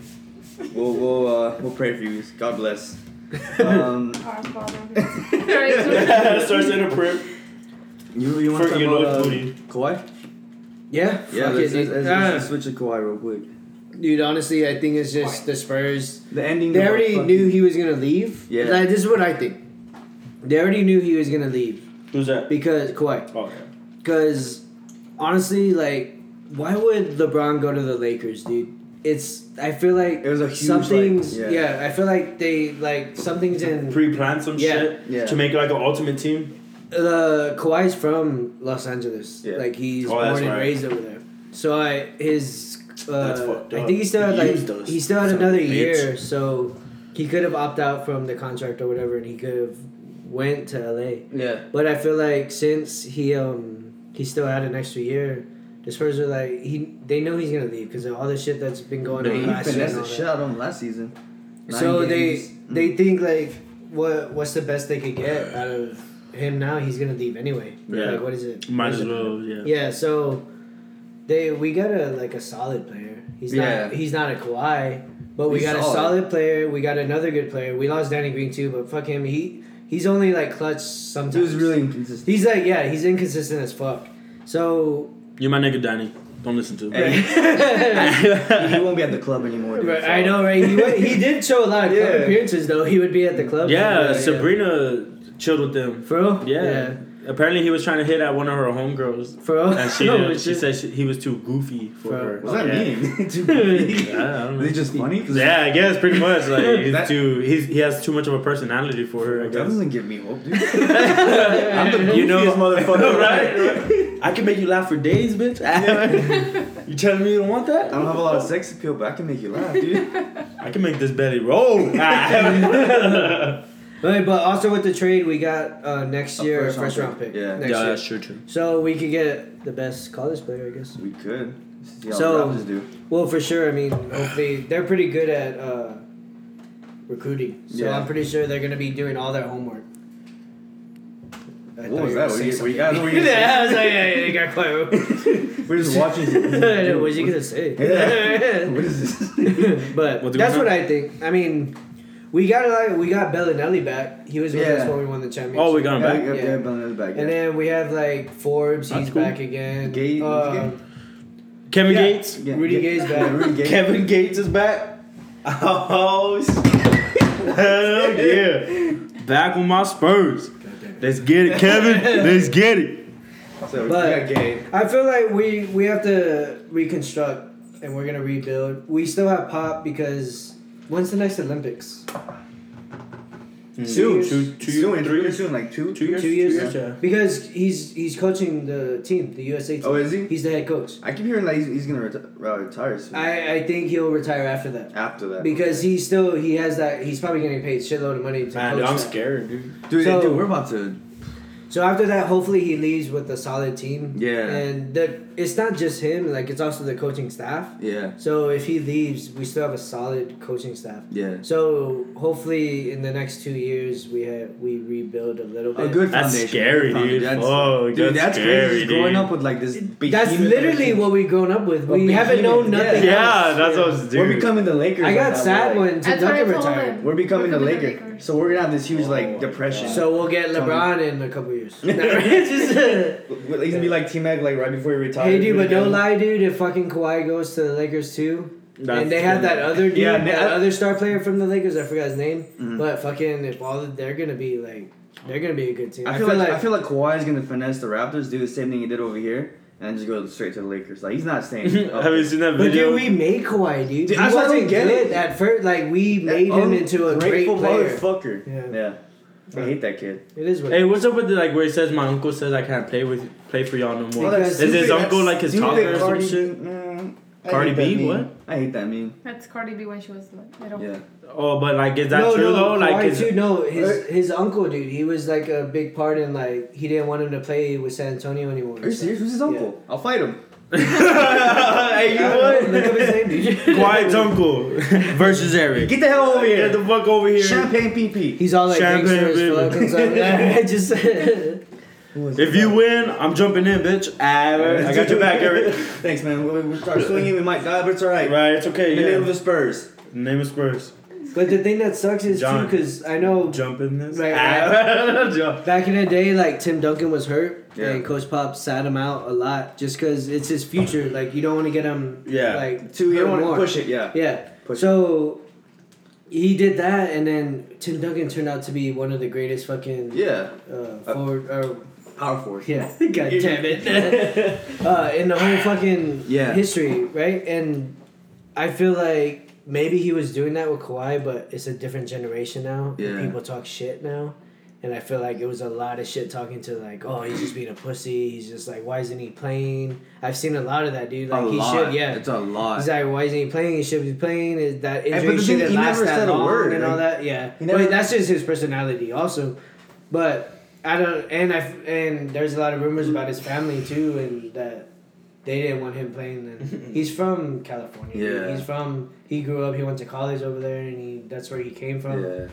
We'll we'll uh, we'll pray for you. God bless. Um, Our Father. Starts in a prayer. you you want For to talk Eloy about uh, booty. Kawhi? yeah, Yeah, fuck let's, it, let's, dude. let's, Ah, let's switch to Kawhi real quick. dude. Honestly, I think it's just the Spurs. The ending. They already fucking- knew he was gonna leave. Yeah. Like, this is what I think. They already knew he was gonna leave Who's that? because Kawhi. Oh, yeah. Because honestly, like, why would LeBron go to the Lakers, dude? It's I feel like It was a huge, something's like, yeah. yeah. I feel like they like something's in Pre-plan some Yeah. shit Yeah. to make it like an ultimate team. the Kawhi's from Los Angeles. Yeah. Like he's Oh, born and right. raised over there. So I his uh, That's fucked I think he still had like us. he still had another bitch. year, so he could have opted out from the contract or whatever, and he could have went to LA. Yeah. But I feel like since he um he still had an extra year, the Spurs are like he they know he's gonna leave because of all the shit that's been going They on last year. finessed And the shit out of him last season. Nine So games. they they think like what what's the best they could get out of him now? He's gonna leave anyway. Yeah. Like what is it? Might as well, yeah. Yeah. So they we got a like a solid player. He's Yeah. not he's not a Kawhi, but we He's got a solid. solid player. We got another good player. We lost Danny Green too, but fuck him. He he's only like clutch sometimes. He was really inconsistent. He's like yeah, he's inconsistent as fuck. So you're my nigga Danny. Don't listen to him. Hey. he won't be at the club anymore. Dude, Right, I know, right? He went, he did show a lot of club appearances though. He would be at the club. Yeah, Sabrina chilled with them. For real? Yeah. Apparently he was trying to hit at one of her homegirls. For real? And she, didn't- she said she, he was too goofy for Bro, her. What's that yeah. mean? Too goofy? Yeah, I don't know. Is it just funny? Yeah, I guess pretty much. Like he's That- too he's, he has too much of a personality for her. I That doesn't give me hope, dude. I'm the goofiest You know- this motherfucker, right? I can make you laugh for days, bitch. you telling me you don't want that? I don't have a lot of sex appeal, but I can make you laugh, dude. I can make this belly roll. Wait, but also with the trade, we got uh, next A year first a round first round pick. pick. Yeah. Next yeah, year. that's true too. So we could get the best college player, I guess. We could. See So- do. Well, for sure. I mean, hopefully they're pretty good at uh, recruiting. So Yeah. I'm pretty sure they're gonna be doing all their homework. I What was you that? were Were gonna you- were you guys- were you yeah, I was like, yeah, yeah, you got quiet. We're just watching. what was you gonna say? what is this? but What's that's what? I think. I mean, we got like we got Belinelli back. He was with Yeah. us when we won the championship. Oh, we got him back. yeah, Yeah. yeah, Belinelli's back. And then we have like Forbes. That's he's cool. back again. Gay- Uh, Kevin Yeah. Gates. Yeah, Rudy yeah, Gay's back. Rudy Gay. Kevin Gates is back. Oh, hell yeah! Back with my Spurs. Let's get it, Kevin. Let's get it. So But- we got Gay. I feel like we we have to reconstruct and we're gonna rebuild. We still have Pop because when's the next Olympics? Soon, Two- two- soon, three years? soon, like two, Two years. Two years? Two years, yeah. Because he's he's coaching the team, the USA team. Oh, is he? He's the head coach. I keep hearing that he's, he's gonna reti- uh, retire soon. I, I think he'll retire after that After that, because he still he has that he's probably getting paid shitload of money to Man, coach dude, I'm that. scared, dude. dude, So- dude, we're about to. So after that, hopefully he leaves with a solid team. Yeah. And the, it's not just him; like it's also the coaching staff. Yeah, So if he leaves, we still have a solid coaching staff. yeah. So hopefully in the next two years we have we rebuild a little bit. A good That's foundation. scary, good foundation. dude. That's, Fuck, dude, that's that's scary, crazy. dude. Growing up with like this. That's literally of what we've grown up with. Well, We haven't known nothing. yeah. Yeah, that's Yeah. what I was doing. We're doing. becoming the Lakers. I got sad We're like- when Tim That's Duncan retired. We're becoming the We're the Lakers. Lakers. So we're gonna have this huge Oh, like depression. So we'll get Coming. LeBron in a couple years. He's gonna be like T Mac like right before he retires. Hey, dude, but Really no good. lie, dude. If fucking Kawhi goes to the Lakers too, That's and they have that other dude, Yeah, that I- other star player from the Lakers, I forgot his name, Mhm. but fucking if all they're gonna be like, they're gonna be a good team. I feel, like, I feel like Kawhi is gonna finesse the Raptors, do the same thing he did over here, and just go straight to the Lakers. Like he's not staying. up Have you seen that video? But video? dude, we made Kawhi, dude. Dude, he I don't wasn't get good it. at first. Like we That made him into a great ungrateful player. motherfucker. Yeah. Yeah. I hate that kid. It is what. Hey, it what's up with the like where he says my uncle says I can't play with play for y'all no more? Because- Is his uncle like his stupid talker or some Cardi shit? B, mm, I Cardi hate that B, meme. what? I hate that meme. That's Cardi B when she was like little. Yeah. Oh, but like is that no, true no, though? Like is, too. No, his his uncle, dude. He was like a big part in like he didn't want him to play with San Antonio anymore. Are you serious? Who's his uncle? I'll fight him. hey, you Yeah. what? Look up his name, dude. Kawhi's uncle versus Eric. Get the hell over here. Get the fuck over here. Champagne PP. He's all like Champagne, gangster as baby. fuck and stuff. Yeah, just If you win, I'm jumping in, bitch. Ah, I got your back, Eric. Thanks, man. We, we start swinging. We might die, but it's all right. Right, it's okay. In the name of the Spurs. Name is Spurs. But the thing that sucks is John. too because I know Jump in this. Right, Ah, jump. back in the day, like Tim Duncan was hurt, Yeah. and Coach Pop sat him out a lot just because it's his future. Like you don't want to get him, Yeah. like Two, you don't want to push it, yeah. Yeah. Push so he did that, and then Tim Duncan turned out to be one of the greatest fucking Yeah. uh, forward. Or, Power force. yeah, god damn it, uh, in the whole fucking Yeah. history, right? And I feel like maybe he was doing that with Kawhi, but it's a different generation now. Yeah. people talk shit now. And I feel like it was a lot of shit talking to like, oh, he's just being a pussy. He's just like, why isn't he playing? I've seen a lot of that, dude. Like a he lot. should, yeah. It's a lot. He's like, why isn't he playing? He should be playing. Is that injury the thing, shouldn't he last never that said a long word, and all that? Yeah, he but that's just his personality, also. But I don't, and I and there's a lot of rumors about his family too, and that they didn't want him playing. Then he's from California. Yeah. he's from. He grew up. He went to college over there, and he that's where he came from. Yeah.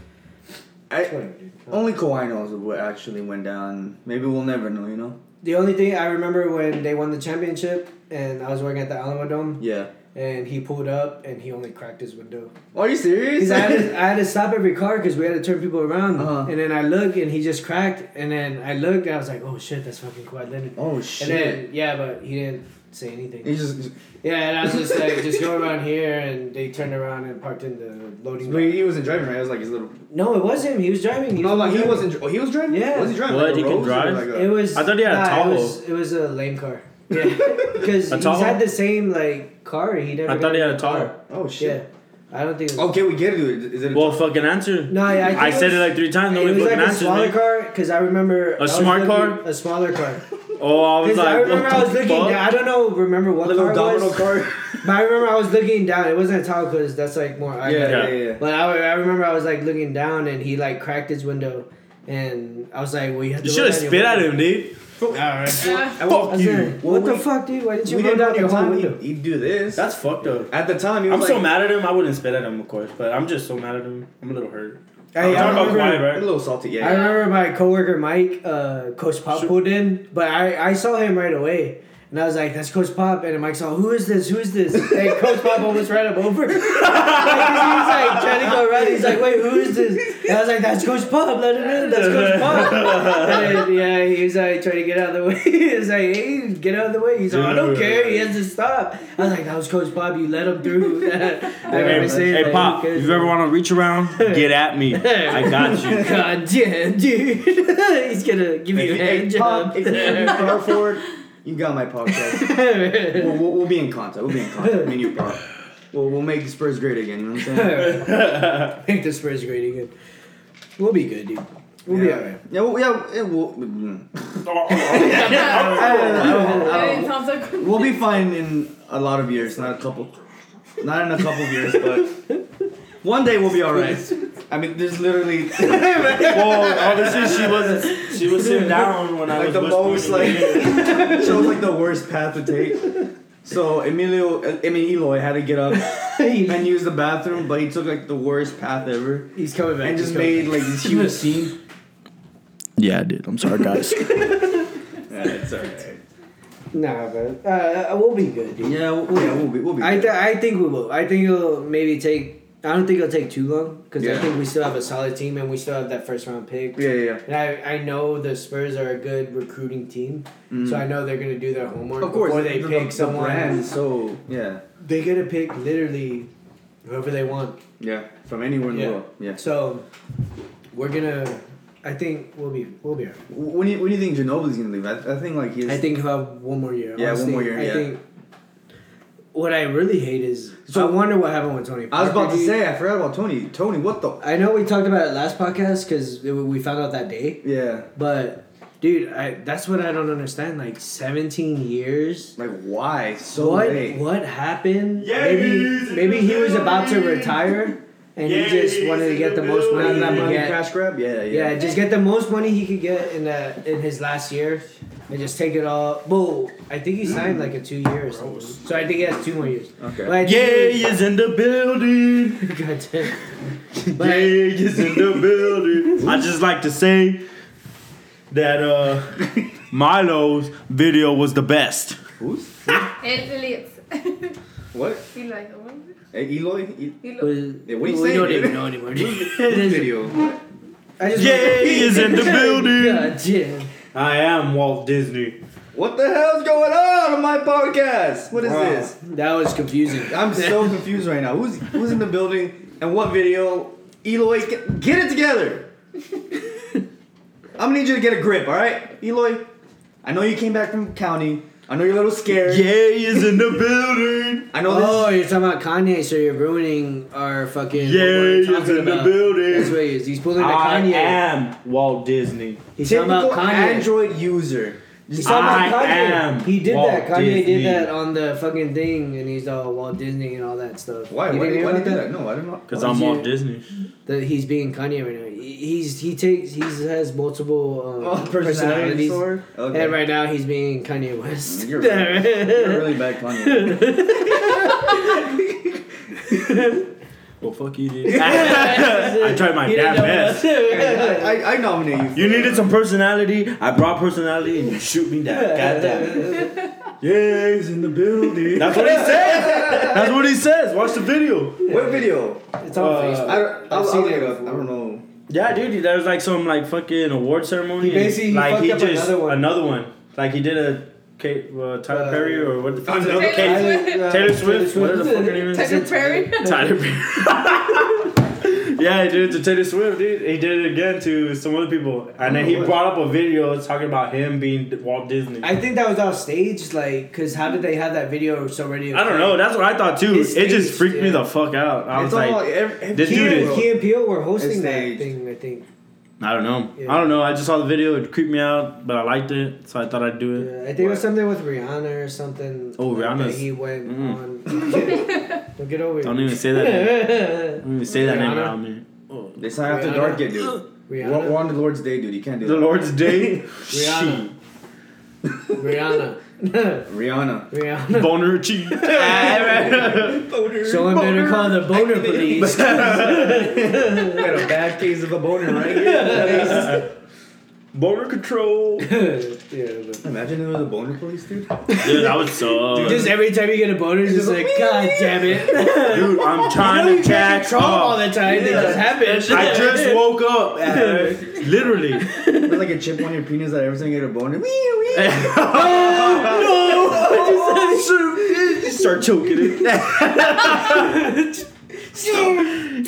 I, only Kawhi knows what actually went down. Maybe we'll never know, you know? The only thing I remember when they won the championship, and I was working at the Alamodome, Yeah. and he pulled up, and he only cracked his window. Are you serious? I, had to- I had to stop every car because we had to turn people around. Uh-huh. And then I looked and he just cracked. And then I looked and I was like, oh shit, that's fucking Kawhi Leonard. oh, shit. And then, yeah, but he didn't say anything. he just. Yeah, and I was just like, just go around here. And they turned around and parked in the loading Wait, bay. he wasn't driving, right? It was like his little. No, it was him. He was driving. He No, was like he driving. wasn't. Oh, he was driving. Yeah. Was he driving? What, Like a he can Rolls drive? Like a, It was. I thought he had a nah, Tahoe. It was, it was a lame car. Yeah, because A he's had the same like car. He never. I thought he had a car. Tahoe. oh shit. Yeah, I don't think. It was, Okay, we get it. dude. Is it? A Well, fucking answer. No, yeah, I, think I said was- it like three times. It Nobody was fucking like a answers smaller me. car because I remember I was smart looking- car? a smaller car. Oh, I was like, I remember what I was looking fuck? down. I don't know. Remember what little car domino was? car. But I remember I was looking down. It wasn't a Tahoe because that's like more. yeah, I yeah, yeah. But I, I remember I was like looking down and he like cracked his window, and I was like, "Well, you. You should have spit at him, dude. Alright. Yeah. I walk That's you. it. Well, What the we- fuck, dude? Why didn't you We roll didn't know down at your the whole time window? he'd, he'd do this. That's fucked up. At the time, he was I'm like, so mad at him. I wouldn't spit at him, of course, but I'm just so mad at him. I'm a little hurt. Hey, I'm I talking about remember, quiet, a little salty. Yeah. I remember my coworker Mike, uh, Coach Pop Sure. pulled in, but I, I saw him right away. And I was like, that's Coach Pop. And Mike's all, who is this? Who is this? And Coach Pop almost ran him over. like, 'cause he was like trying to go around. He's like, wait, who is this? And I was like, that's Coach Pop. Let him in. That's Coach Pop. and yeah, he was like trying to get out of the way. he was like, hey, get out of the way. He's like, I don't care. He has to stop. I was like, that was Coach Pop. You let him through. I remember Hey, saying, hey like, Pop, if you ever want to reach around, get at me. I got you. God damn, dude. He's gonna give you a hand hey, Pop, job. if you need power forward, you got my podcast. we'll, we'll, we'll be in contact. We'll be in contact. Me and you, Pop. We'll, we'll make the Spurs great again. You know what I'm saying? Make the Spurs great again. We'll be good, dude. We'll be alright. Yeah, well, yeah, yeah, we'll. Sounds like we'll be fine in a lot of years, not a couple, not in a couple of years, but one day we'll be all right. I mean, there's literally well, obviously she wasn't. she was sitting down when I was like was the most like your ear. shows like the worst path to take. So Emilio, I mean Eloy, had to get up and use the bathroom, but he took like the worst path ever He's coming back. and just coming made like this huge scene. Yeah, I did. I'm sorry, guys. Yeah, it's alright. Nah, but uh, we'll be good, dude. Yeah, we'll, yeah, we'll be, we'll be. I, good. th- I think we will. I think it'll maybe take. I don't think it'll take too long because I think we still have a solid team and we still have that first round pick. yeah, yeah, yeah. And I, I know the Spurs are a good recruiting team, so I know they're gonna do their homework Mm. Of course, before they the, pick the, someone. The brand, so yeah, They get to pick literally whoever they want. yeah, from anywhere in Yeah. the world. Yeah. So we're gonna. I think we'll be we'll be alright. When do you, when do you think Ginobili's gonna leave? I, I think like he's. I think he'll have one more year. Yeah, one more year, I yeah. think. What I really hate is So- I wonder what happened with Tony. I was about to say I forgot about Tony. Tony, what the? I know we talked about it last podcast because we found out that day, Yeah. but dude, I that's what I don't understand. Like seventeen years. Like why so what late? what happened? Yeah, maybe maybe he was about to retire, and Yeah, he just wanted to get the the most money That, he that could money get. cash grab? Yeah, yeah. Yeah, just get the most money he could get in the in his last year, and just take it all. Well, I think he signed like a two years. or. So I think he has two more years. Okay. But I think Yay he is in the building. God damn. But Yay is in the building. I just like to say that uh Milo's video was the best. Who's? El Elias. What? Eli, what is it? Hey, Eloy? E- Eli. was- Yeah, what are you we saying, don't dude? even know anymore. dude. Whose video? I just Yay is in the building. God damn. I am Walt Disney. What the hell's going on on my podcast? What is Wow. this? That was confusing. I'm so confused right now. Who's who's in the building and what video? Eloy, get, get it together. I'm gonna need you to get a grip, all right, Eloy. I know you came back from county. I know you're a little scared. Yay is in the building. I know this. Oh, you're talking about Kanye, so you're ruining our fucking. what Yay is talking in the building. That's what he is. He's pulling the I Kanye. am Walt Disney. He's talking typical about Kanye. Android user. He's talking about I Kanye. am he did Walt that. Kanye Disney. did that on the fucking thing, and he's all Walt Disney and all that stuff. Why? You Why, didn't hear why did about do that? No, I didn't know. Because I'm Walt you- Disney. That he's being Kanye right now. He- He's he takes he has multiple um, Oh, personality personalities. Okay. And right now he's being Kanye West. You're really- You're really bad Kanye. Well, fuck you, dude. I tried my He damn best. I, I, I nominate you. You needed some personality. I brought personality, and you shoot me down. God damn it. Yeah, he's in the building. That's what he says. That's what he says. Watch the video. What video? It's on Uh, Facebook. I, don't- I've I'll, seen it up. I don't know. Yeah, dude. There was like some like fucking award ceremony. He basically and, like fucked he up just another one. another one. Like he did a Kate, uh, Tyler Uh, Perry or what the fuck? is it? Another Taylor Swift. Taylor Swift? What the fuck her name is? Tyler Perry. Tyler Perry. yeah, he did it to Taylor Swift, dude. He did it again to some other people, and then he what? brought up a video talking about him being Walt Disney. I, I think that was off stage, like, cause how did they have that video so ready? I don't know. That's what I thought too. It's it just staged, freaked me the fuck out. I was it's all like, every, this Key, dude and, is- Key and Peele were hosting that thing, I think. I don't know. Yeah. I don't know. I just saw the video. It creeped me out, but I liked it, so I thought I'd do it. Yeah, I think it was something with Rihanna or something. Oh, like, Rihanna's- He went Mm. on. Don't get over it. Don't even say that. name. Don't even say that name around me. Oh. They sign after Rihanna. dark, get dude. We're, Rihanna. we're on the Lord's Day, dude. You can't do The that. Lord's Day. Rihanna. Rihanna. Rihanna. Rihanna. Boner cheek. Someone better call the boner police. We got a bad case of a boner right here. Boner control. yeah, but Imagine there was a boner police, dude. Dude, that would suck. just every time you get a boner, it's just like, God damn it. Dude, I'm trying to catch control them all up. the time. They just happen. I just woke up. Literally. There's like a chip on your penis that every time you get a boner. Wee, wee. Oh, no! Start choking it. Shut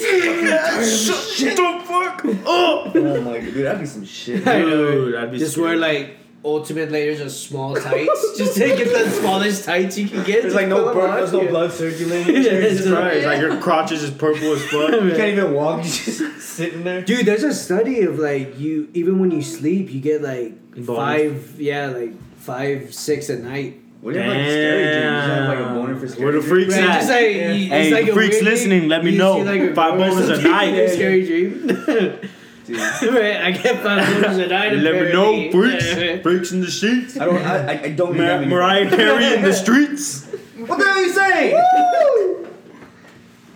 the fuck up! Oh my god, dude, that'd be some shit. I know. Dude, that'd be Just scary. wear like ultimate layers of small tights. just to get the smallest tights you can get. There's like no blood, there's no blood circulating. Jesus Christ. Like your crotch is just purple as fuck. You can't even walk, You're just sitting there. Dude, there's a study of like you even when you sleep, you get like Boners? five, yeah, like five, six at night. What do you have like scary dreams? You have like a boner for scary Where the freaks Right, at? just like, you- Hey, like a freaks weird listening, dream. let me You know. see, like, Five girl boners a night. a Scary dream. Dude. right, I get five boners a night. Let me know, freaks. Freaks in the sheets. I don't, I, I, I don't Mar- have Mariah Carey in the streets. What the hell are you saying?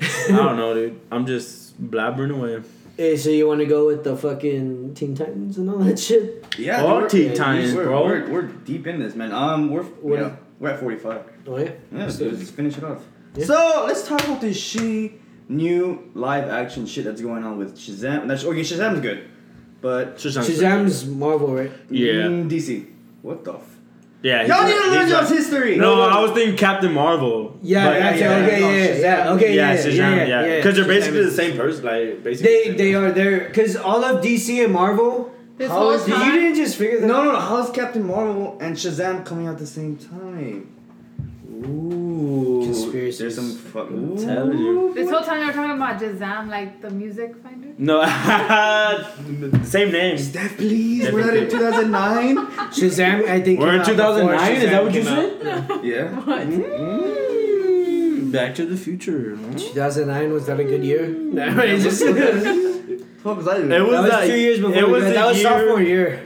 I don't know, dude. I'm just blabbering away. Hey, so you want to go with the fucking Teen Titans and all that shit? Yeah, All dude, Teen we're- Titans, we're, bro. We're, we're deep in this, man. Um, we're What yeah, we're at 45. Oh yeah. Yeah, let's, let's finish it off. Yeah. So let's talk about this shitty new live action shit that's going on with Shazam. That's okay. Shazam's good, but Shazam's Marvel, right? Yeah. mm, DC. What the? F- Yeah. Y'all he's- need to learn he's y'all's history. No, I was thinking Captain Marvel. Yeah, But- yeah, yeah, yeah, okay, no, yeah, yeah, Shazam. yeah, okay, yeah, yeah, Shazam, yeah, yeah, because they're basically the same person, like basically. They the same they are there because all of DC and Marvel. This How whole You didn't just figure that. No, no, no. How's Captain Marvel and Shazam coming out at the same time? Ooh, Conspiracies. There's some fuck. I'm telling you. This whole time you were talking about Shazam, like the music finder. No, same name. Steph, please. We're not in 2009. Shazam, I think. We're in 2009. Is that what you came out. said? yeah. What? Mm, Back to the Future. 2009 was that a good year? No, it's just, What was I doing? It was that was two years before. it was got- the that was sophomore year.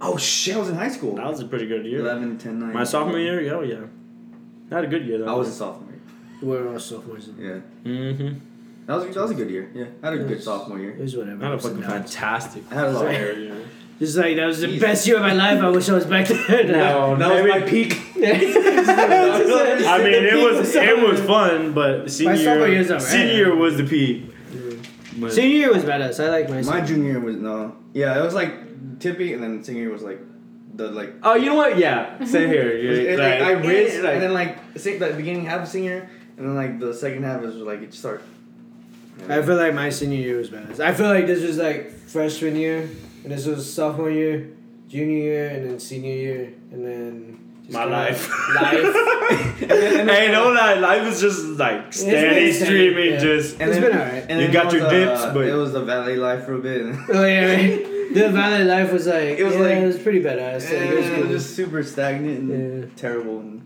Oh shit! I was in high school. That was a pretty good year. 11, 10, 9. My sophomore year, yeah, oh, yeah. I had a good year though. I was a sophomore. We're all sophomores. Yeah. Mm-hmm. That was that was a good year. Yeah, I had a good sophomore year. It was whatever. I had a ups and fucking downs. fantastic. I had a lot of year. Yeah. Just like that was the Jesus. best year of my life. I wish I was back there. Now. No, That was my peak. I mean, it was it was fun, but senior sophomore year's alright. senior year was the peak. But- Senior year was badass. I like my. My senior. junior year was no. Yeah, it was like tippy, and then senior year was like the like. Oh, you know what? Yeah, same here. It, Yeah, it, like, like, I risked, like- and then like sing, the beginning half of senior, and then like the second half is like it started. I feel like my senior year was bad. I feel like this was like freshman year, and this was sophomore year, junior year, and then senior year, and then. just My kinda life. Life. hey, no lie, life is just like steady streaming. yeah. Just And It's then- been alright. You got your was, dips, uh, but- it was the valley life for a bit. and Oh yeah, right. The valley life was like It was yeah, like- it was pretty badass. Like, it was it was just super stagnant and Yeah. terrible and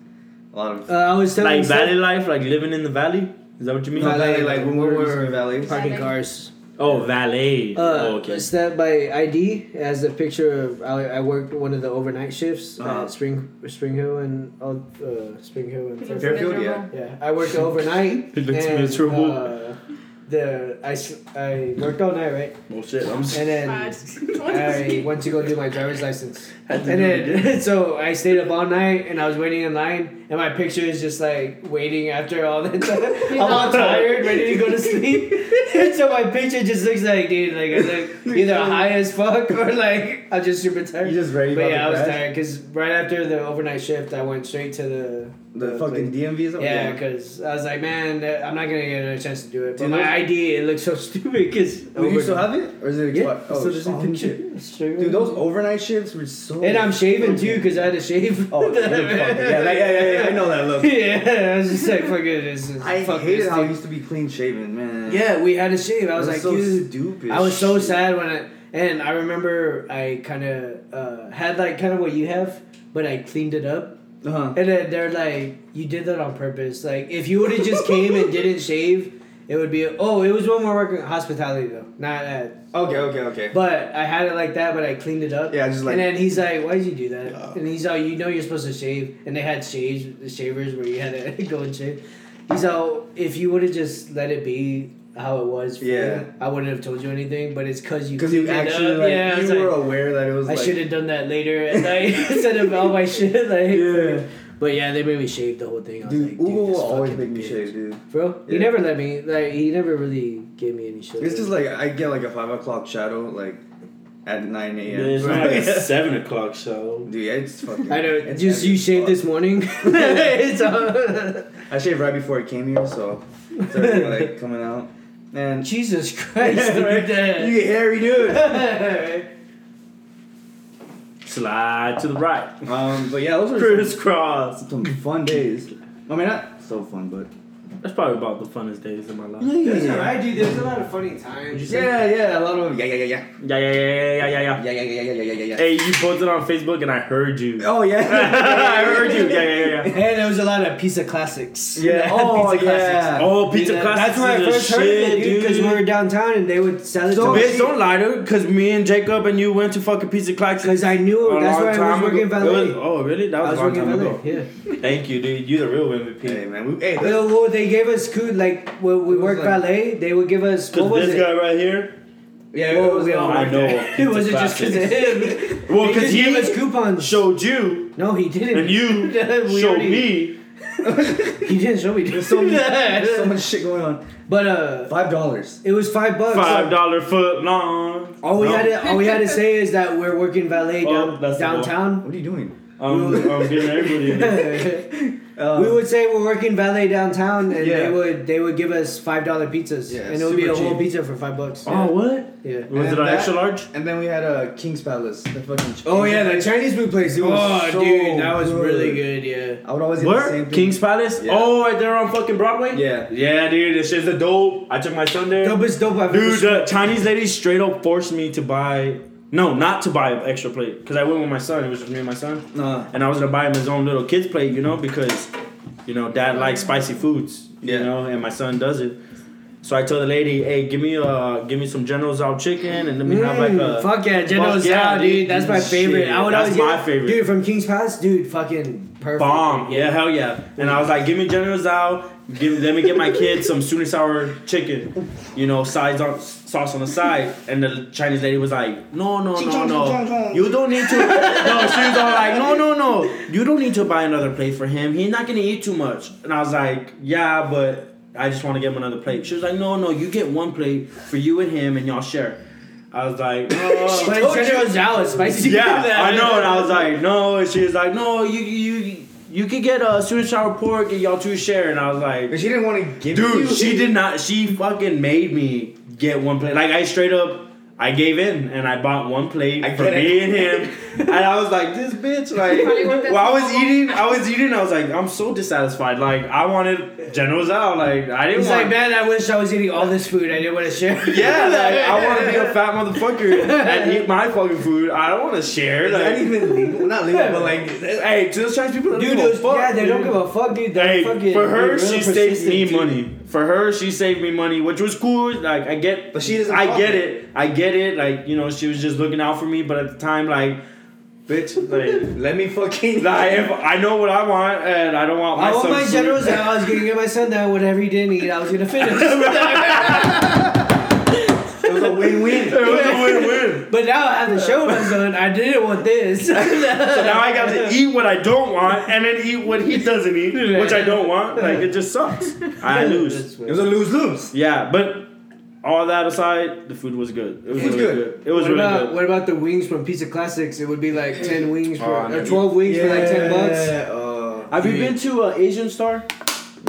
a lot of. Uh, I was telling like Steph- valley life, like living in the valley. Is that what you mean? no, Valley, valley, like when we when were we're in valley. parking cars. Oh, valet. Uh, oh, okay. Step by ID as a picture of I, I worked one of the overnight shifts Uh-huh. at Spring Spring Hill and uh, Spring Hill and He looks Fairfield, miserable. Yeah, I worked overnight. It looks and, miserable. Uh, the I, s- I worked all night, right? Bullshit. I'm And then I went to go do my driver's license. Had to And do it then so I stayed up all night and I was waiting in line and my picture is just like waiting after all that time. I'm all tired, ready to go to sleep. and so my picture just looks like dude, like I look either high as fuck or like I'm just super tired. You just ready but about yeah, I was crash? tired because right after the overnight shift, I went straight to the The fucking DMV is yeah, there. because I was like, man, I'm not gonna get a chance to do it. But Dude, my ID, it looks so stupid because Wait, you still have it, or is it yeah, expired? oh, Oh, so oh, picture. shit. Dude, those overnight shifts were so. And I'm shaving too because I had to shave. Oh, yeah, yeah, yeah, yeah, I know that look. yeah, I was just like, fuck it. This is, I fuck hated this how thing. used to be clean shaven, man. Yeah, we had to shave. I was like, so dude. stupid. I was so sad when I and I remember I kind of uh, had like kind of what you have, but I cleaned it up. Uh-huh. And then they're like, you did that on purpose. Like, if you would have just came and didn't shave it would be oh, it was when we were working hospitality though, not at. Okay, okay, okay. But I had it like that, but I cleaned it up. Yeah, just like- And then he's like, "Why did you do that?" Yeah. And he's like, "You know, you're supposed to shave." And they had shaves, the shavers where you had to go and shave. He's like, "If you would have just let it be how it was, for Yeah. you, I wouldn't have told you anything." But it's because you Because you actually like yeah, you were like, aware that it was I like should have done that later at night instead of all my shit. Like, Yeah. But yeah, they made me shave the whole thing. I was Dude, like, Ugo will always make me bitch. shave, dude. Bro, he never let me. Like, he never really gave me any shit. It's just like I get like a five o'clock shadow like at nine a.m. It's not like a seven o'clock show. Dude, yeah, it's fucking. I know. Just you as shaved fuck. this morning. it's all, I shaved right before I came here, so it's already like coming out. And Jesus Christ, Right? dude. you get hairy, dude. Slide to the right. Um, but yeah, those were some, Crisscross. some fun days. I mean, not so fun, but That's probably about the funnest days of my life. That's alright, dude. There's a lot of funny times. yeah, yeah, a lot of yeah, yeah, yeah, yeah, Yeah, yeah, yeah, yeah, yeah, yeah, yeah. yeah, yeah, yeah, yeah, yeah, yeah, yeah. Hey, you posted on Facebook and I heard you. Oh yeah, I heard you. Yeah, yeah, yeah, yeah. And there was a lot of pizza classics. Yeah. Oh, yeah. Oh, pizza Dude, classics oh, That's where I first heard of it, dude. Because we were downtown and they would sell it So to Bitch, don't lie to Because me and Jacob and you went to fucking Pizza Classics. Because I knew that's where I time was working ago. valet. Oh, really? That was, was a long time ago. Yeah. Thank you, dude. You're the real MVP. Hey man, hey, this- Well, well, they gave us cool like when we It worked like- valet. They would give us what was this it? guy right here. yeah, Well, was, we all I know. It wasn't just because of him. Well, because just he gave us coupons. Showed you, no, he didn't. and you showed already- me. He didn't show me. There's so, many, so much shit going on. But uh, Five dollars. it was five bucks. Five dollar foot long. All we No. had to all we had to say is that we're working valet Oh, down, that's downtown. What are you doing? Um, I'm getting everybody. in there. Um, we would say we're working valet downtown, and Yeah. they would they would give us five dollar pizzas, Yeah, and it would be a super whole pizza for five bucks. Oh, what? yeah. Was And it an that- extra large? And then we had a uh, King's Palace. The fucking. Oh yeah, the Chinese food place. It was oh, so dude, that was good. really good. Yeah. I would always get the same Where? thing. King's Palace? Yeah. Oh, right there on fucking Broadway? Yeah. Yeah, dude, this shit's a dope. I took my son there. Dopest dope I've Dude, the Chinese lady straight up forced me to buy. No, not to buy an extra plate. Because I went with my son. It was just me and my son. Nah. And I was going to buy him his own little kid's plate, you know, because, you know, dad likes spicy foods, Yeah. you know, and my son does it. So I told the lady, hey, give me uh, give me some General Tso chicken and let me have like Mm, a. fuck yeah, General Fuck yeah, dude. dude. That's my favorite. Shit, I would that's always my get, favorite. Dude, from King's Pass, dude, fucking perfect. Bomb, yeah, hell yeah. And I was like, give me General Tso, give, let me get my kids some sweet and sour chicken, you know, sides on sauce on the side. And the Chinese lady was like, no, no, no, no, you don't need to. No, she was all like, no, no, no, you don't need to buy another plate for him. He's not gonna eat too much. And I was like, yeah, but I just want to get him another plate. She was like, no, no, you get one plate for you and him, and y'all share. I was like, oh. But General Tso is spicy. Yeah, I know, and I was like, no, and she was like, no, you you you could get a sweet and sour pork and y'all two share, and I was like, But she didn't want to give dude, you. she did not, she fucking made me get one plate. Like I straight up, I gave in and I bought one plate I for get it. me and him, and I was like, this bitch, like, Probably want that well, I was eating, I was eating, I was like, I'm so dissatisfied. Like I wanted General Tso, like I didn't He's want. like, man, I wish I was eating all this food. I didn't want to share. yeah, like I want to be a fat motherfucker and eat my fucking food. I don't want to share. Is Like, that even legal? Not legal, but like. Hey, to those Chinese people, Dude, don't give a those, fuck, yeah, they don't give a fuck, dude. They're Hey, fucking, for her, she saved me persistent, too. money. For her, she saved me money, which was cool. Like I get, But she doesn't I get it. I get it. Like you know, she was just looking out for me. But at the time, like, bitch, like, Let me fucking. like if I know what I want, and I don't want my I want son my generals. I was gonna get my son that whatever he didn't eat, I was gonna finish. It was a win-win. It was a win-win. but now I have to show my son I didn't want this. So now I got to eat what I don't want, and then eat what he doesn't eat, which I don't want. Like it just sucks. I lose. It was a lose-lose. Yeah, but all that aside, the food was good. It was, It was really good. good. It was what really about good. what about the wings from Pizza Classics? It would be like ten wings for Oh, or twelve wings for like ten bucks. Uh, Have you been to uh, Asian Star?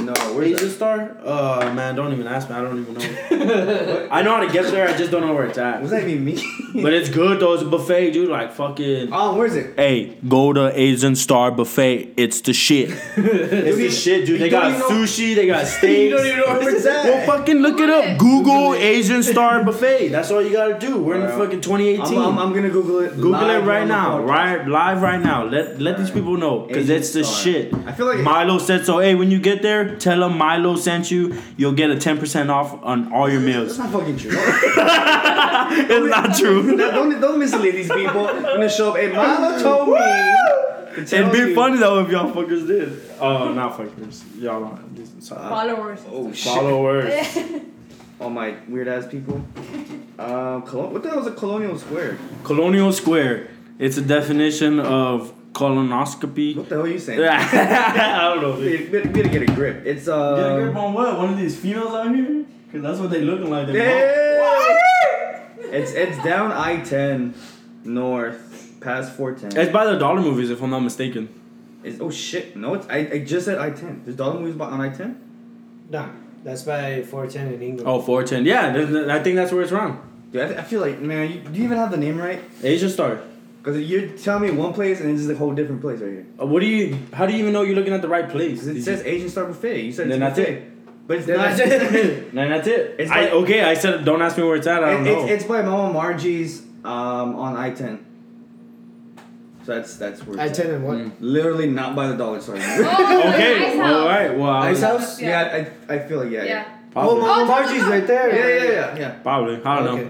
No, where's Asian that? Star? Uh, man, don't even ask me. I don't even know. I know how to get there. I just don't know where it's at. Was that even me? But it's good though. It's a buffet, dude. Like fucking. oh, where's it? Hey, go to Asian Star Buffet. It's the shit. it's the shit, dude. They got even know- sushi. They got steaks. You don't even know where it's at. Well, fucking look it up. Google Asian Star Buffet. That's all you gotta do. We're in the fucking 2018. I'm, I'm, I'm gonna Google it. Google live it right now, right live right now. Let let these people know because it's the Star. shit. I feel like Milo said so. Hey, when you get there, there, tell them Milo sent you. You'll get a ten percent off on all your meals. That's not fucking true. it's not true. don't, don't mislead these people. I'm gonna show up. Hey, Milo told me. to tell It'd be you." funny though if y'all fuckers did. Oh, not fuckers. Y'all don't. Sorry. Followers. Oh shit. Followers. All my weird ass people. Um, Colo- what the hell is a colonial square? Colonial Square. It's a definition of colonoscopy. What the hell are you saying? I don't know. We dude. gotta, we gotta get a grip. It's uh. Get a grip on what? One of these females out here? Cause that's what they looking like. They Yeah. It's it's down I ten north past four ten. It's by the dollar movies, if I'm not mistaken. It's, oh shit! No, it's I, I just said I ten. There's dollar movies on I ten. Nah, that's by 410 in England. Oh, 410. Yeah, th- th- I think that's where it's from. Dude, I, I feel like man, you, do you even have the name right? Asia Star. Because you're telling me one place and this is a whole different place right here. Uh, what do you? How do you even know you're looking at the right place? It Did says Asian Star Buffet. You said Then it's that's buffet. But it's Then not. that's it. And that's it. It's I, like- okay, I said don't ask me where it's at. I don't It- know. it's, it's by Mama Margie's um, on I ten. So that's that's where. I it's 10 at. and what? Mm. Literally not by the dollar store. Oh, okay, all right. all House. right. Well, I Ice was, House? yeah, I, I feel like yeah, yeah. Yeah. Oh, Mama Oh, Margie's no, no. right there. Yeah, yeah, yeah, yeah. probably. I don't Okay.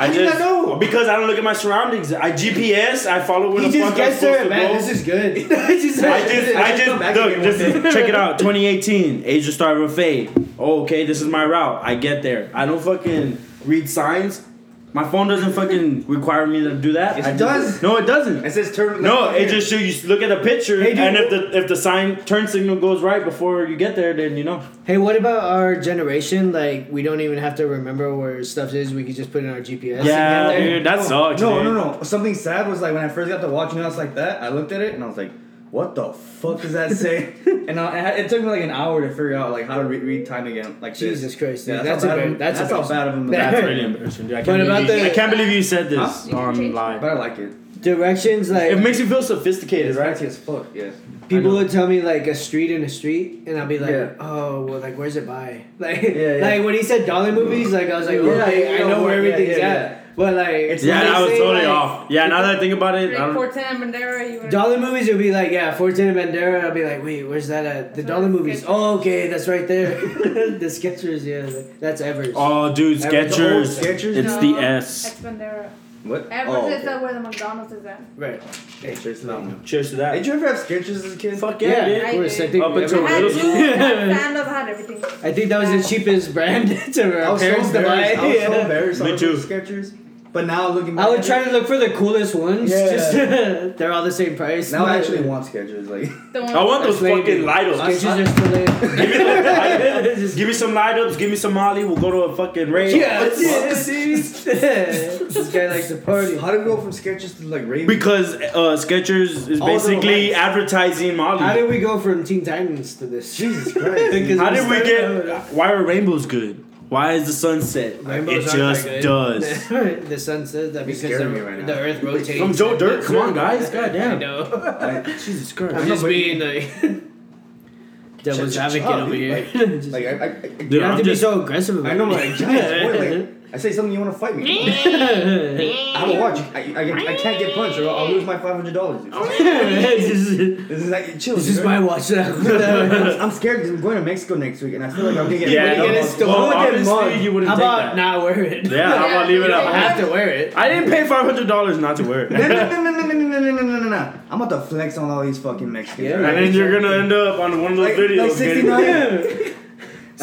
I How just know? because I don't look at my surroundings. I GPS. I follow where He the fuck I'm there, to man. go. This is good. I just, I just, look, this is, check it out. 2018, Asia Star Buffet. Oh, okay, this is my route. I get there. I don't fucking read signs. My phone doesn't fucking require me to do that. It I just- does. No, it doesn't. It says turn. No, it here. just shows you look at the picture, Hey, dude. and if the if the sign turn signal goes right before you get there, then you know. Hey, what about our generation? Like, we don't even have to remember where stuff is. We could just put in our GPS. Yeah, and get there. dude, that sucks. No, dude. no, no. Something sad was like when I first got to watching us like that. I looked at it and I was like, "What the fuck does that say?" and I, I it took me like an hour to figure out like how to re- read time again. Like this. Jesus Christ, dude. Yeah, that's how bad of- that's that's how bad of him. That's That's That's really embarrassing, dude. I can't, about believe, you, the- I can't believe you said this Huh? You can on live. But I like it. Directions, like, It makes you feel sophisticated, It's right? as fuck. Yeah. people I know. would tell me, like, a street in a street, and I'll be like, Yeah. oh, well, like, where's it by? Like, Yeah, yeah. like when he said dollar movies, like, I was like, Yeah, okay, yeah, I know where yeah, everything's yeah, at. Yeah. But, like, It's Yeah, when they I was totally like, off. Yeah, now that I think about it, I Like don't, 410 and Bandera, you would Dollar movies would be like, yeah, 410 and Bandera. I'll be like, wait, where's that at? The That's dollar movies. Oh, okay, that's right there. the Skechers, yeah, that's Evers. Oh, dude, Every- the old Skechers. Skechers? It's No, the S. Ex Bandera. What? Everett oh, is okay. that where the McDonald's is at. Right. Hey, cheers to that one. Cheers to that. Did you ever have Skechers as a kid? Fuck Yeah, yeah, of dude. course. I did. think Up until I had middle school. I had sandals, I had everything. I think that was the cheapest brand to I our was so parents to buy. I was so embarrassed. Me too. Skechers. But now looking back, I would try to look for the coolest ones. Yeah. Just they're all the same price. Now I actually want Skechers. Like, I want those fucking lame. light ups. Skechers are still in. Give me those light ups. Give me some light ups. Give me some Molly. We'll go to a fucking rave. Yeah, that's it. this guy likes to party. how do we go from Skechers to like Ravens? Because uh, Skechers is All basically advertising Molly. How did we go from Teen Titans to this? Jesus Christ. Because How did we started get? out- Why are rainbows good? Why is the sunset? Rainbows it aren't just does. the sun says that because the, right the Earth rotates. From Joe Dirt, come on, guys. God I damn. know. I, Jesus Christ. I'm Christ. just being like devil's Shut- shut advocate over here. like, Just- like I, I, I, Dude, you don't have I'm to just- be so aggressive about I know it. my giant boy, like I say something you want to fight me. I don't watch. I, I, I can't get punched or I'll, I'll lose my five hundred dollars. this is, This is like chill. this is dude. my watch now. I'm, I'm scared because I'm going to Mexico next week and I feel like I'm gonna get. Yeah, When you no, get it well, stolen, well, get obviously you wouldn't How take about that. not wear it? Yeah, how about leave it I up? have to wear it. I didn't pay five hundred dollars not to wear it. No, no, no, no, no, no, no, no, no, no, no, no. I'm about to flex on all these fucking Mexicans. Yeah, alright? And then you're gonna end up on one of those Like- videos. like 69.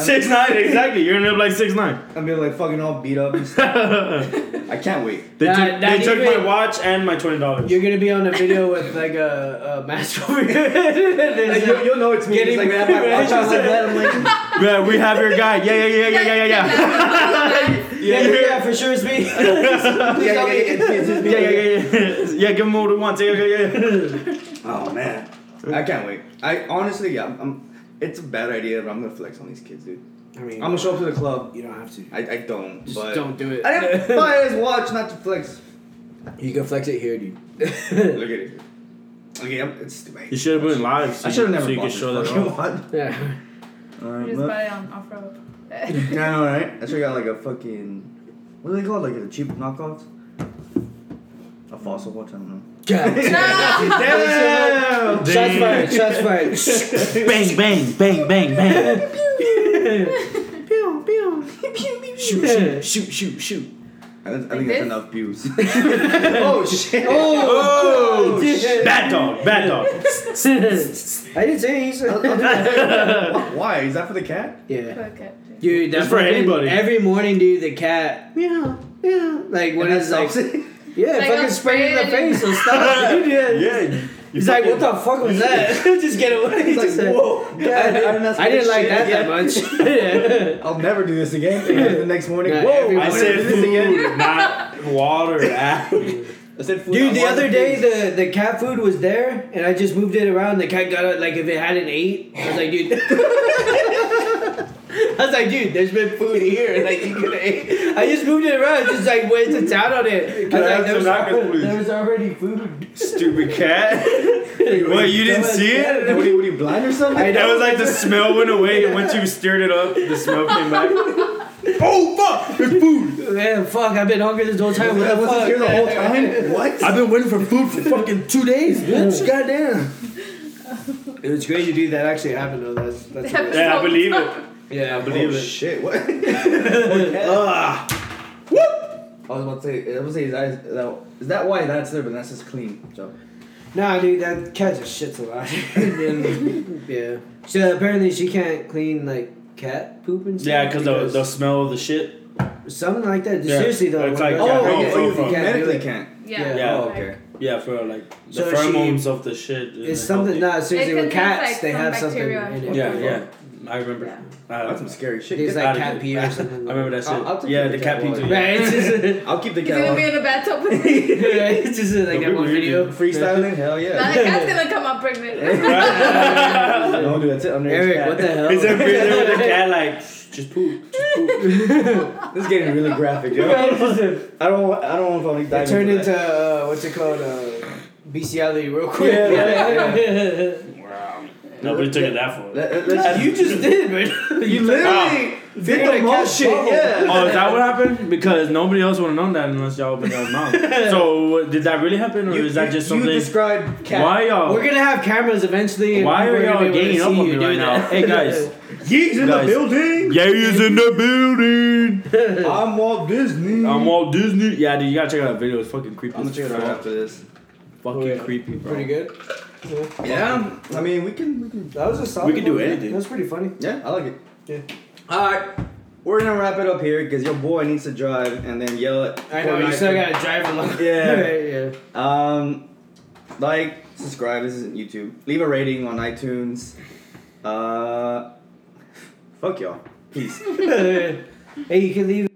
Six nine, exactly. You're gonna end up like six nine. I'm be like fucking all beat up and stuff. I can't wait. They That- took, that they took even- my watch and my twenty dollars. You're gonna be on a video with like a, a mask over your head. Like, you'll, you'll know it's me. Getting It's like, man, my watch out like that. I'm like, Yeah, we have your guy. Yeah, yeah, yeah, yeah, yeah, yeah, yeah. yeah, yeah, yeah, for sure it's me. yeah, yeah, yeah, it's me, it's me, Yeah, yeah, yeah, yeah. Yeah, give him what he wants. Yeah, yeah, yeah. Oh man, I can't wait. I honestly, yeah, I'm, I'm. It's a bad idea, but I'm gonna flex on these kids, dude. I mean, I'm gonna show up to the club. you don't have to. I, I don't, Just but don't do it. I didn't buy his watch not to flex. You can flex it here, dude. Look at it. Okay, I'm, it's stupid. You should have been live. So I should have never So you bought could this show that fucking off. watch. yeah. Alright, Just but- buy it on off road. Yeah, I know, right? I sure got like a fucking. What are they called? Like a cheap knockoffs? A fossil watch? I don't know. God. Damn! Shots fired. Shots fired. Bang, bang, bang, bang, bang. Pew, pew. Pew, Shoot, shoot, shoot, shoot, shoot. I, don't- I Like think that's this? enough views. oh shit! Oh, oh shit. bad dog, bad dog. I didn't say he said. Why? Is that for the cat? Yeah. Fuck it. Dude, that's It's for anybody. Every morning, dude, the cat, meow, meow. Like when And it's that like, stops it? Yeah, Like, fucking I'm spray in the face, so stop. dude, yeah. Yeah. He's like, what the fuck was that? Just get away. It's like, said- whoa. Yeah, I- I didn't I didn't like shit. that Yeah. that much. I'll never do this again. The next morning, Yeah, whoa! I I said said this again. not water. I said food. Dude, the water, other day the, the cat food was there, and I just moved it around. The cat got it like if it hadn't ate. I was like, dude. I was like, dude, there's been food here. Like you could have ate. I just moved it around, just like went to town on it. I was I like, have there was, some nachos, already, please? there was already food. Stupid cat. What, you didn't see it? What are you, what are you blind or something? I That was like the smell went away, and once you stirred it up, the smell came back. Oh fuck! There's food. Man, fuck, I've been hungry this whole time. What I the wasn't fuck? here the whole time. What? I've been waiting for food for fucking two days, bitch. Goddamn. It was great to do that. Actually happened though. That's that's. Yeah. Yeah, I believe it. Yeah, I believe oh, it. shit! What? Ah. I was about to say. I was about to say, is that, is that, is that why that's there? But that's just clean. So. Nah, dude, that cat just shits a lot. Yeah. So apparently she can't clean like cat poop and stuff. Yeah, because the, the smell of the shit. something like that. Yeah. Seriously though. It's like- the- yeah, Oh, no, yeah, you, Can't medically can't. Yeah. Yeah. Oh, okay. Yeah, for like the So she- of the shit. It's something. Nah, seriously, It with contains, cats, like, they some have something in it. Yeah, yeah. I remember. Yeah. Uh, That's some scary shit. It's Get like cat pee or something. I remember that shit. I'll- I'll yeah, the the cat cat pee walk. too. Right, it's just, I'll keep the He's cat gonna be in a bathtub with me. it's just like Don't that one weird, video. Freestyling? Hell yeah. Now the cat's gonna come out pregnant. no, dude, that's it. Underage Eric, cat. what the hell? Is there there with the cat like just poop? Just poop. This is getting really graphic, yo. I don't. I don't know if I'm like It turned into uh, what's it called? Uh, bestiality, real quick. Yeah, yeah, Wow. Nobody took it that far. Let, let's, you just did, man. you literally did Figured the most shit. Yeah. Oh, is that what happened? Because nobody else would have known that unless y'all opened y'all's mouth. So did that really happen, or You, is that you- just you described cat. Why y'all? We're gonna have cameras eventually. Why are y'all be ganging up on me right now? that. Hey guys, Ye's in Guys. the building. Ye is in the building. I'm Walt Disney. I'm Walt Disney. Yeah, dude, you gotta check out that video. It's fucking creepy. I'm gonna check it out after this. Fucking Oh, yeah. creepy, bro. Pretty good. Yeah. I mean, we can. We can. That was a solid. We can do one, man. anything. That was pretty funny. Yeah, I like it. Yeah. All right. We're gonna wrap it up here because your boy needs to drive and then yell at. I know you still gotta drive along. Yeah. yeah. Um, like, subscribe. This isn't YouTube. Leave a rating on iTunes. Uh, fuck y'all. Peace. hey, you can leave.